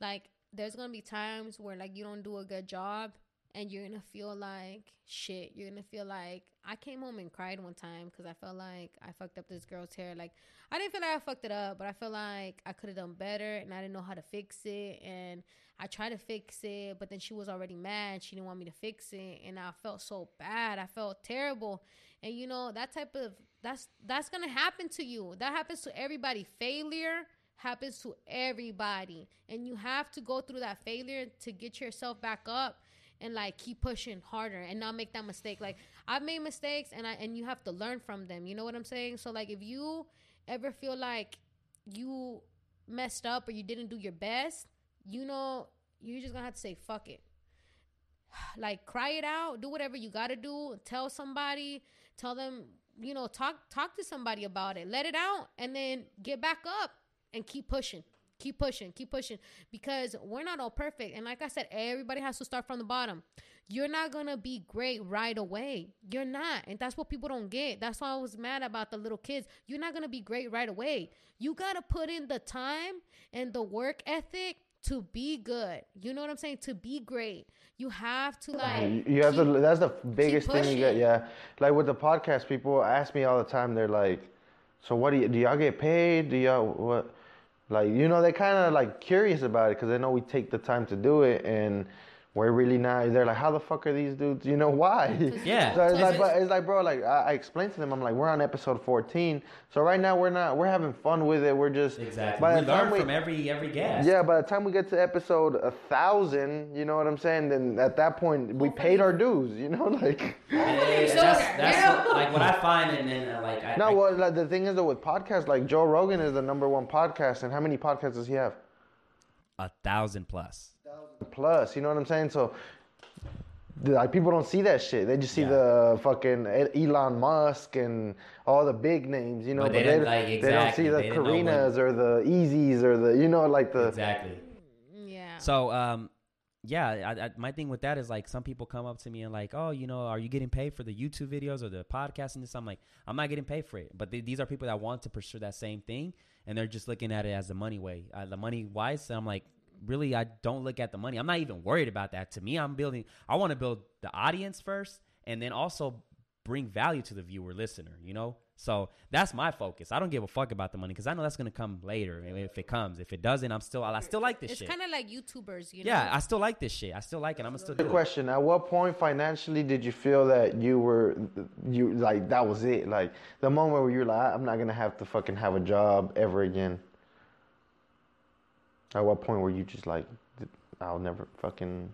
Like there's gonna be times where like you don't do a good job and you're gonna feel like shit. You're gonna feel like I came home and cried one time because I felt like I fucked up this girl's hair. Like I didn't feel like I fucked it up, but I feel like I could have done better and I didn't know how to fix it. And I tried to fix it, but then she was already mad. She didn't want me to fix it, and I felt so bad. I felt terrible. And you know that type of that's that's gonna happen to you. That happens to everybody. Failure happens to everybody, and you have to go through that failure to get yourself back up and like keep pushing harder and not make that mistake. Like I've made mistakes, and I and you have to learn from them. You know what I'm saying? So like if you ever feel like you messed up or you didn't do your best, you know you're just gonna have to say fuck it like cry it out do whatever you gotta do tell somebody tell them you know talk talk to somebody about it let it out and then get back up and keep pushing keep pushing keep pushing because we're not all perfect and like i said everybody has to start from the bottom you're not gonna be great right away you're not and that's what people don't get that's why i was mad about the little kids you're not gonna be great right away you gotta put in the time and the work ethic to be good you know what i'm saying to be great you have to like You- have to. That's the biggest thing you get. Yeah, like with the podcast, people ask me all the time. They're like, "So what do you do? Y'all get paid? Do y'all what?" Like you know, they're kind of like curious about it because they know we take the time to do it, and we're really not. They're like, "How the fuck are these dudes? You know why?" Yeah. So it's like, but it's like, bro, like I, I explained to them, I'm like, we're on episode 14, so right now we're not. We're having fun with it. We're just Exactly. By we the time learn we- from every every guest. yeah, by the time we get to episode a thousand, you know what I'm saying? Then at that point, we paid our dues. You know, like. Hey, that's, you that's know? what- like what I find, and then uh, like I, No, I- well, like, the thing is that with podcasts, like Joe Rogan is the number one podcast, and how many podcasts does he have? a thousand plus. Plus, you know what I'm saying? So, like people don't see that shit. They just see Yeah. the fucking Elon Musk and all the big names, you know. But they didn't, like, they don't see the They didn't when- Karinas or the Easies or the, you know, like the. Exactly. yeah So, um, yeah, I, I, my thing with that is like some people come up to me and like, oh, you know, are you getting paid for the YouTube videos or the podcast and this? I'm like, I'm not getting paid for it. But th- these are people that want to pursue that same thing, and they're just looking at it as the money way, uh, the money wise. And I'm like, really, I don't look at the money. I'm not even worried about that. To me, I'm building. I want to build the audience first, and then also bring value to the viewer, listener. You know. So that's my focus. I don't give a fuck about the money because I know that's gonna come later. If it comes, if it doesn't, I'm still. I still like this shit. it's kind of like youtubers you know Yeah, I still like this shit. I still like it. I'm gonna still do The it. question: At what point financially did you feel that you were, you like that was it? Like the moment where you're like, I'm not gonna have to fucking have a job ever again. At what point were you just like, I'll never fucking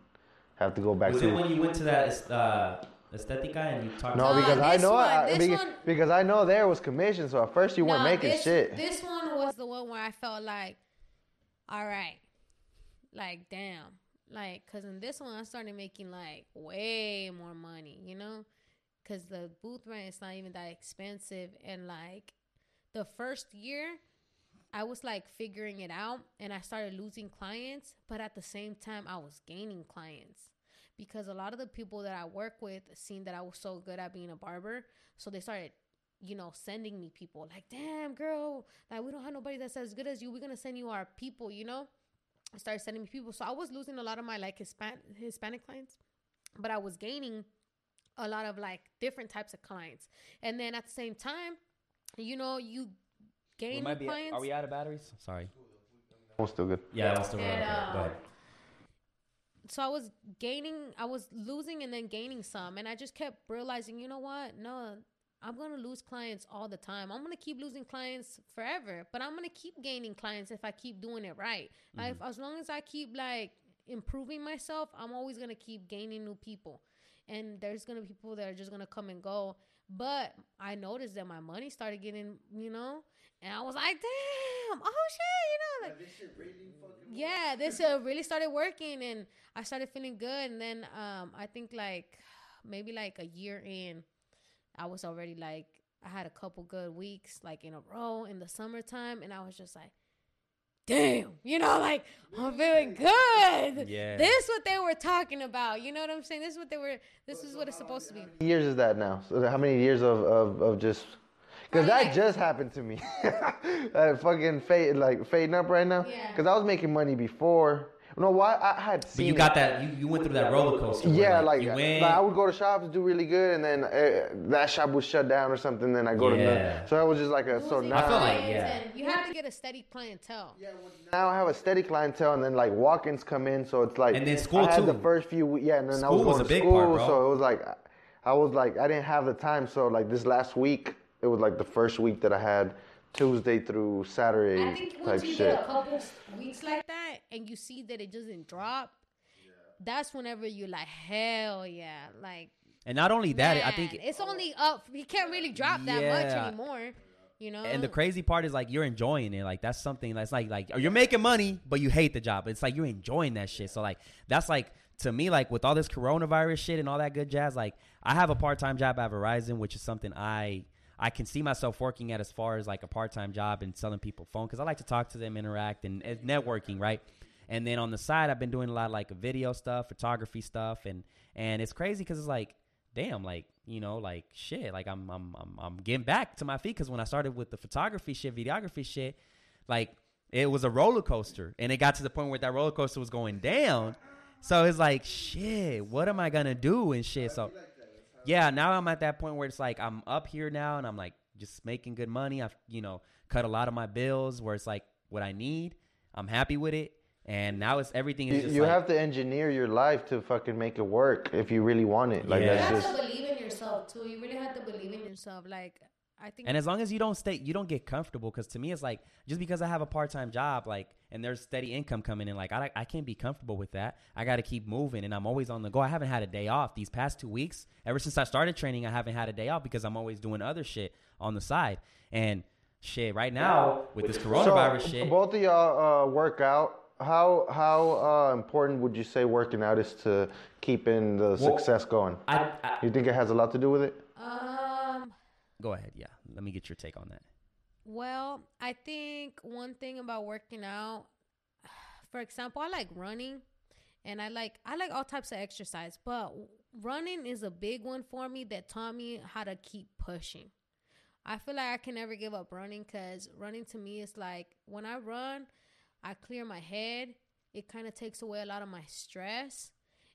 have to go back Was to? it when you went to that uh, Estetica and you talked? no, No, because I know one- I, this because, one- because I know there was commission. So at first you weren't making this, shit. This one was the one where I felt like, all right, like damn, like because in this one I started making like way more money, you know, because the booth rent is not even that expensive, and like the first year. I was like figuring it out and I started losing clients, but at the same time, I was gaining clients because a lot of the people that I work with seen that I was so good at being a barber. So they started you know, sending me people like, damn, girl, like we don't have nobody that's as good as you. We're gonna send you our people, you know. I started sending me people, so I was losing a lot of my like Hispan- Hispanic clients, but I was gaining a lot of like different types of clients. And then at the same time, you know, you We might new be, clients. are we out of batteries? Sorry. was still good. Yeah, that's still And, right. um, Go ahead. so I was gaining, I was losing and then gaining some, and I just kept realizing, you know what? No, I'm gonna lose clients all the time. I'm gonna keep losing clients forever, but I'm gonna keep gaining clients if I keep doing it right. Like, if, as long as I keep like improving myself, I'm always gonna keep gaining new people, and there's gonna be people that are just gonna come and go. But I noticed that my money started getting, you know, and I was like, damn, oh shit, you know, like yeah, this uh, really started working, and I started feeling good. And then um, I think like maybe like a year in, I was already like I had a couple good weeks like in a row in the summertime, and I was just like, damn, you know, like I'm feeling good. Yeah. This is what they were talking about. You know what I'm saying? This is what they were. This is what it's supposed to be. Years is that now? So how many years of, of, of just because that like- just happened to me. that fucking fade like fading up right now. Yeah. Because I was making money before. No, why I had But seen. you it. got that. You, you went through that roller coaster. Yeah, like, you like, went. I would go to shops do really good, and then uh, that shop was shut down or something. Then I go to Yeah. another. So I was just like a so now. I feel like- yeah. You have to get a steady clientele. Yeah, now I have a steady clientele, and then like walk-ins come in, so it's like And then school, I had too. the first few, yeah, and then I School was was going a to school, part, bro. so it was like I was like I didn't have the time, so like this last week, it was like the first week that I had Tuesday through Saturday I think type once you shit. get a couple weeks like that and you see that it doesn't drop, that's whenever you're like, hell yeah, like and not only that, I think. it's only up. He can't really drop that much anymore. You know, And the crazy part is like you're enjoying it. Like that's something that's like like you're making money, but you hate the job. It's like you're enjoying that shit. So like that's like to me like with all this coronavirus shit and all that good jazz. Like I have a part time job at Verizon, which is something I I can see myself working at as far as like a part time job and selling people phone because I like to talk to them, interact, and it's networking, right? And then on the side, I've been doing a lot of like video stuff, photography stuff, and and it's crazy because it's like, damn, like you know, like shit, like I'm I'm I'm, I'm getting back to my feet because when I started with the photography shit, videography shit, like it was a roller coaster, and it got to the point where that roller coaster was going down. So it's like, shit, what am I gonna do and shit? So yeah, now I'm at that point where it's like I'm up here now and I'm like just making good money. I've you know cut a lot of my bills where it's like what I need. I'm happy with it, and now it's everything is You, just you like, have to engineer your life to fucking make it work if you really want it. Like Yeah. you that's have just to believe in yourself too. You really have to believe in yourself. Like I think, And as long as you don't stay, you don't get comfortable. Because to me, it's like just because I have a part time job, like, and there's steady income coming in, like, I, I can't be comfortable with that. I got to keep moving, and I'm always on the go. I haven't had a day off these past two weeks. Ever since I started training, I haven't had a day off because I'm always doing other shit on the side. And shit, right now with this coronavirus so, shit, Both of y'all uh, work out. How how uh, important would you say working out is to keeping the Well, success going? I, I You think it has a lot to do with it? um, go ahead. Yeah, let me get your take on that. Well, I think one thing about working out, for example, I like running and I like I like all types of exercise, but running is a big one for me that taught me how to keep pushing. I feel like I can never give up running cuz running to me is like when I run, I clear my head. It kind of takes away a lot of my stress.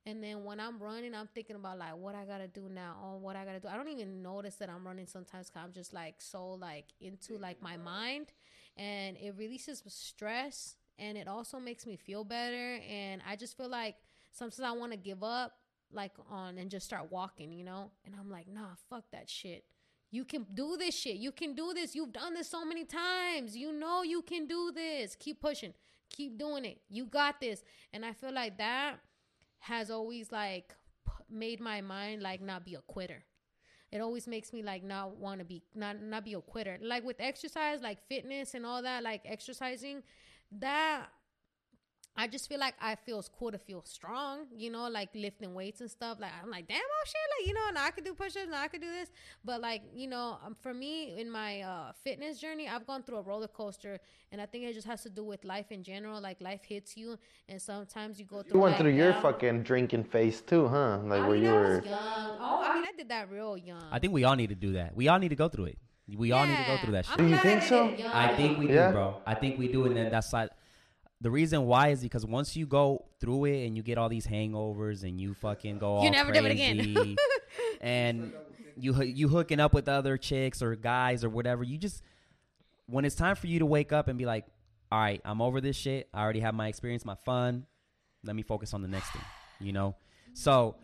And then when I'm running, I'm thinking about like what I gotta do now. or what I gotta do. I don't even notice that I'm running sometimes. Cause I'm just like so like into like my mind, and it releases stress, and it also makes me feel better. And I just feel like sometimes I want to give up, like on and just start walking, you know. And I'm like, nah, fuck that shit. You can do this shit. You can do this. You've done this so many times. You know you can do this. Keep pushing. keep doing it. You got this. And I feel like that has always like made my mind like not be a quitter. It always makes me like not want to be not not be a quitter. Like with exercise, like fitness and all that, like exercising, that I just feel like I feels cool to feel strong, you know, like lifting weights and stuff. Like I'm like, damn, oh shit, like you know, now I could do push-ups, now I could do this. But like you know, um, for me in my uh, fitness journey, I've gone through a roller coaster, and I think it just has to do with life in general. Like life hits you, and sometimes you go through. You went through your down- fucking drinking phase too, huh? Like I where mean, you I were. was young. Oh, I mean, I did that real young. I think we all need to do that. We all need to go through it. We all need to go through that shit. Do you think so? did it young. I think we Yeah. do, bro. I think we do, and then that's like the reason why is because once you go through it and you get all these hangovers and you fucking go all You never do it again. and you you hooking up with other chicks or guys or whatever, you just when it's time for you to wake up and be like, all right, I'm over this shit. I already have my experience, my fun. Let me focus on the next thing. You know, so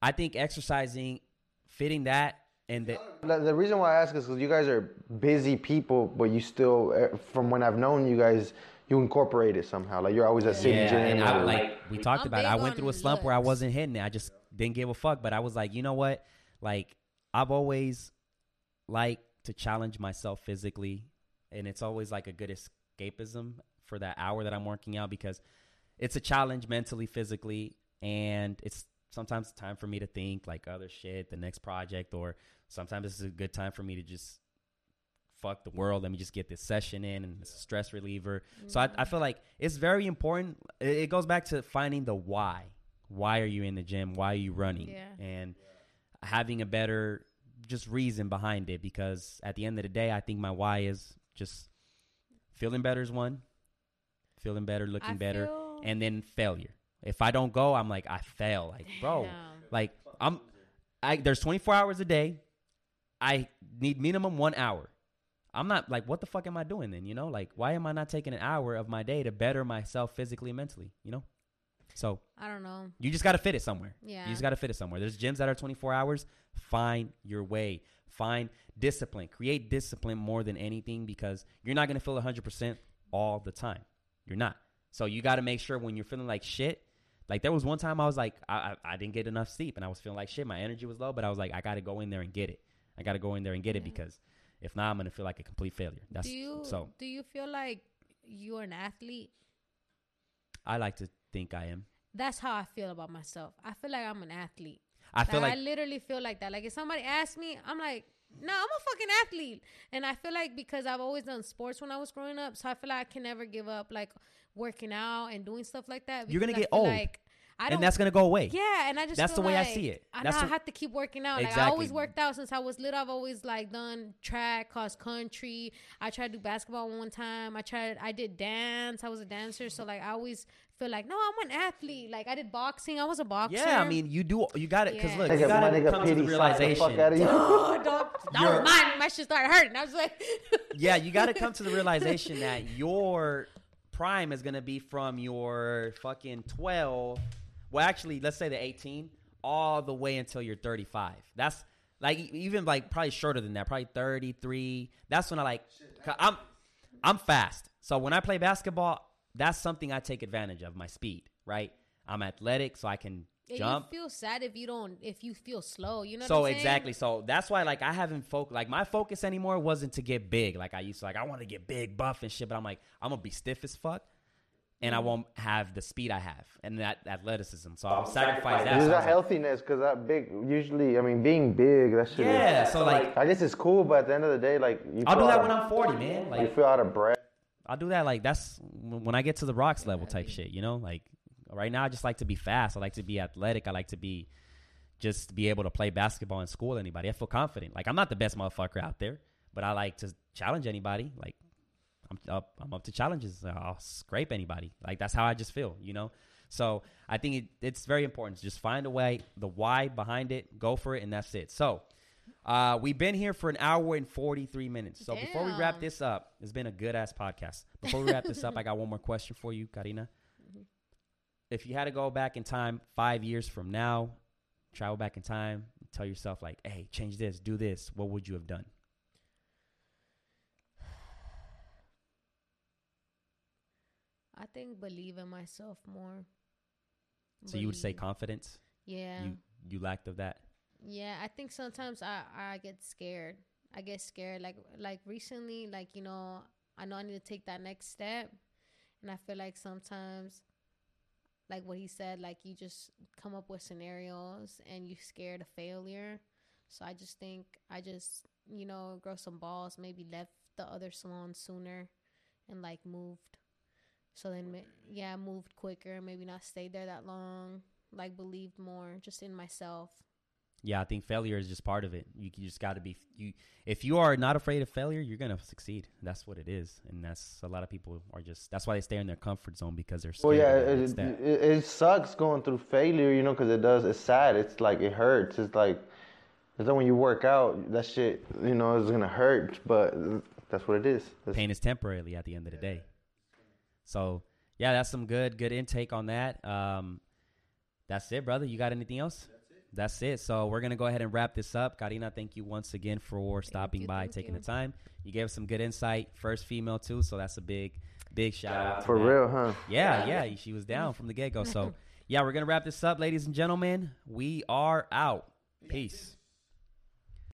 I think exercising, fitting that, and the, The the reason why I ask is because you guys are busy people, but you still, eh, from when I've known you guys, you incorporate it somehow. Like you're always at City yeah, Gym. and I, or- like we talked I'm about it. I went through a slump where I wasn't hitting it. I just didn't give a fuck. But I was like, you know what? Like I've always liked to challenge myself physically, and it's always like a good escapism for that hour that I'm working out because it's a challenge mentally, physically, and it's sometimes time for me to think like other shit, the next project, or sometimes this is a good time for me to just fuck the world. Let me just get this session in, and it's a stress reliever. So I, I mm-hmm. feel like it's very important. It, it goes back to finding the why. Why are you in the gym? Why are you running? Yeah. And having a better just reason behind it because at the end of the day, I think my why is just feeling better is one, feeling better, looking I better, and then failure. If I don't go, I'm like I fail. Like bro, Damn. like I'm I there's 24 hours a day. I need minimum 1 hour. I'm not like what the fuck am I doing then, you know? Like why am I not taking an hour of my day to better myself physically and mentally, you know? So, I don't know. you just got to fit it somewhere. Yeah. You just got to fit it somewhere. There's gyms that are 24 hours. Find your way. Find discipline. Create discipline more than anything because you're not going to feel 100% all the time. You're not. So you got to make sure when you're feeling like shit. Like there was one time I was like I, I I didn't get enough sleep and I was feeling like shit. My energy was low, but I was like I got to go in there and get it. I got to go in there and get it because if not, I'm gonna feel like a complete failure. That's do you so. do you feel like you're an athlete? I like to think I am. That's how I feel about myself. I feel like I'm an athlete. I feel Like, like I literally feel like that. Like if somebody asks me, I'm like, no, I'm a fucking athlete. And I feel like because I've always done sports when I was growing up, so I feel like I can never give up like working out and doing stuff like that. You're gonna I get old. Like, I don't, and that's gonna go away. yeah, and I just That's feel the way I see it. I That's know I have to keep working out. Like I always worked out since I was little. I've always like done track, cross country. I tried to do basketball one time. I tried. I did dance. I was a dancer. So like I always feel like no, I'm an athlete. Like I did boxing. I was a boxer. Yeah, I mean, you do. You got it because Yeah. look, Nigga, you got to nigga come to the Petey slapped the fuck realization. out of you. Oh, don't don't mind. My shit started hurting. I was like, yeah, you got to come to the realization that your prime is gonna be from your fucking twelve. Well, actually, let's say the eighteen, all the way until you're thirty-five. That's like even like probably shorter than that, probably thirty-three. That's when I like I'm I'm fast, so when I play basketball, that's something I take advantage of. My speed, right? I'm athletic, so I can And jump. You feel sad if you don't if you feel slow. You know. So what I'm exactly. So that's why like I haven't focused like my focus anymore wasn't to get big like I used to like I want to get big buff and shit but I'm like I'm gonna be stiff as fuck and I Mm-hmm. won't have the speed I have and that athleticism. So I'll sacrifice that. There's that healthiness because that big, usually, I mean, being big, that shit yeah. is. So like I guess it's cool, but at the end of the day, like, you I'll do that out when of- I'm 40, man. Like, You feel out of breath. I'll do that like that's when I get to the rocks level type shit. You know, like right now I just like to be fast. I like to be athletic. I like to be just be able to play basketball and school anybody. I feel confident. Like I'm not the best motherfucker out there, but I like to challenge anybody. Like I'm up, I'm up to challenges. I'll scrape anybody. Like that's how I just feel, you know. So I think it, it's very important to just find a way, the why behind it, go for it, and that's it. So uh, we've been here for an hour and 43 minutes. So before we wrap this up, it's been a good ass podcast. Before we wrap this up, I got one more question for you, Karina. If you had to go back in time five years from now, travel back in time, tell yourself like, "Hey, change this, do this," what would you have done? I think believe in myself more. So you would say confidence? Yeah. You you lacked of that. Yeah, I think sometimes I I get scared. I get scared like like recently like you know, I know I need to take that next step and I feel like sometimes like what he said like you just come up with scenarios and you scared of failure. So I just think I just, you know, grow some balls, maybe left the other salon sooner and like moved. So then ma- yeah, moved quicker, maybe not stayed there that long, like believed more just in myself. Yeah, I think failure is just part of it. You, you just got to be you. If you are not afraid of failure, you're gonna succeed. That's what it is, and that's a lot of people are just. That's why they stay in their comfort zone because they're scared. Well, yeah, it, it, it, it sucks going through failure, you know, because it does. It's sad. It's like it hurts. It's like, it's like when you work out, that shit, you know, is gonna hurt, but that's what it is. That's- pain is temporarily at the end of the day. So yeah, that's some good good intake on that. Um, that's it, brother. You got anything else? That's it. So we're gonna go ahead and wrap this up. Karina, thank you once again for stopping you, by, thank taking you. the time. You gave us some good insight. First female too, so that's a big, big shout out. For that. real, huh? Yeah, yeah, she was down from the get go. So yeah, we're gonna wrap this up, ladies and gentlemen. We are out. Peace.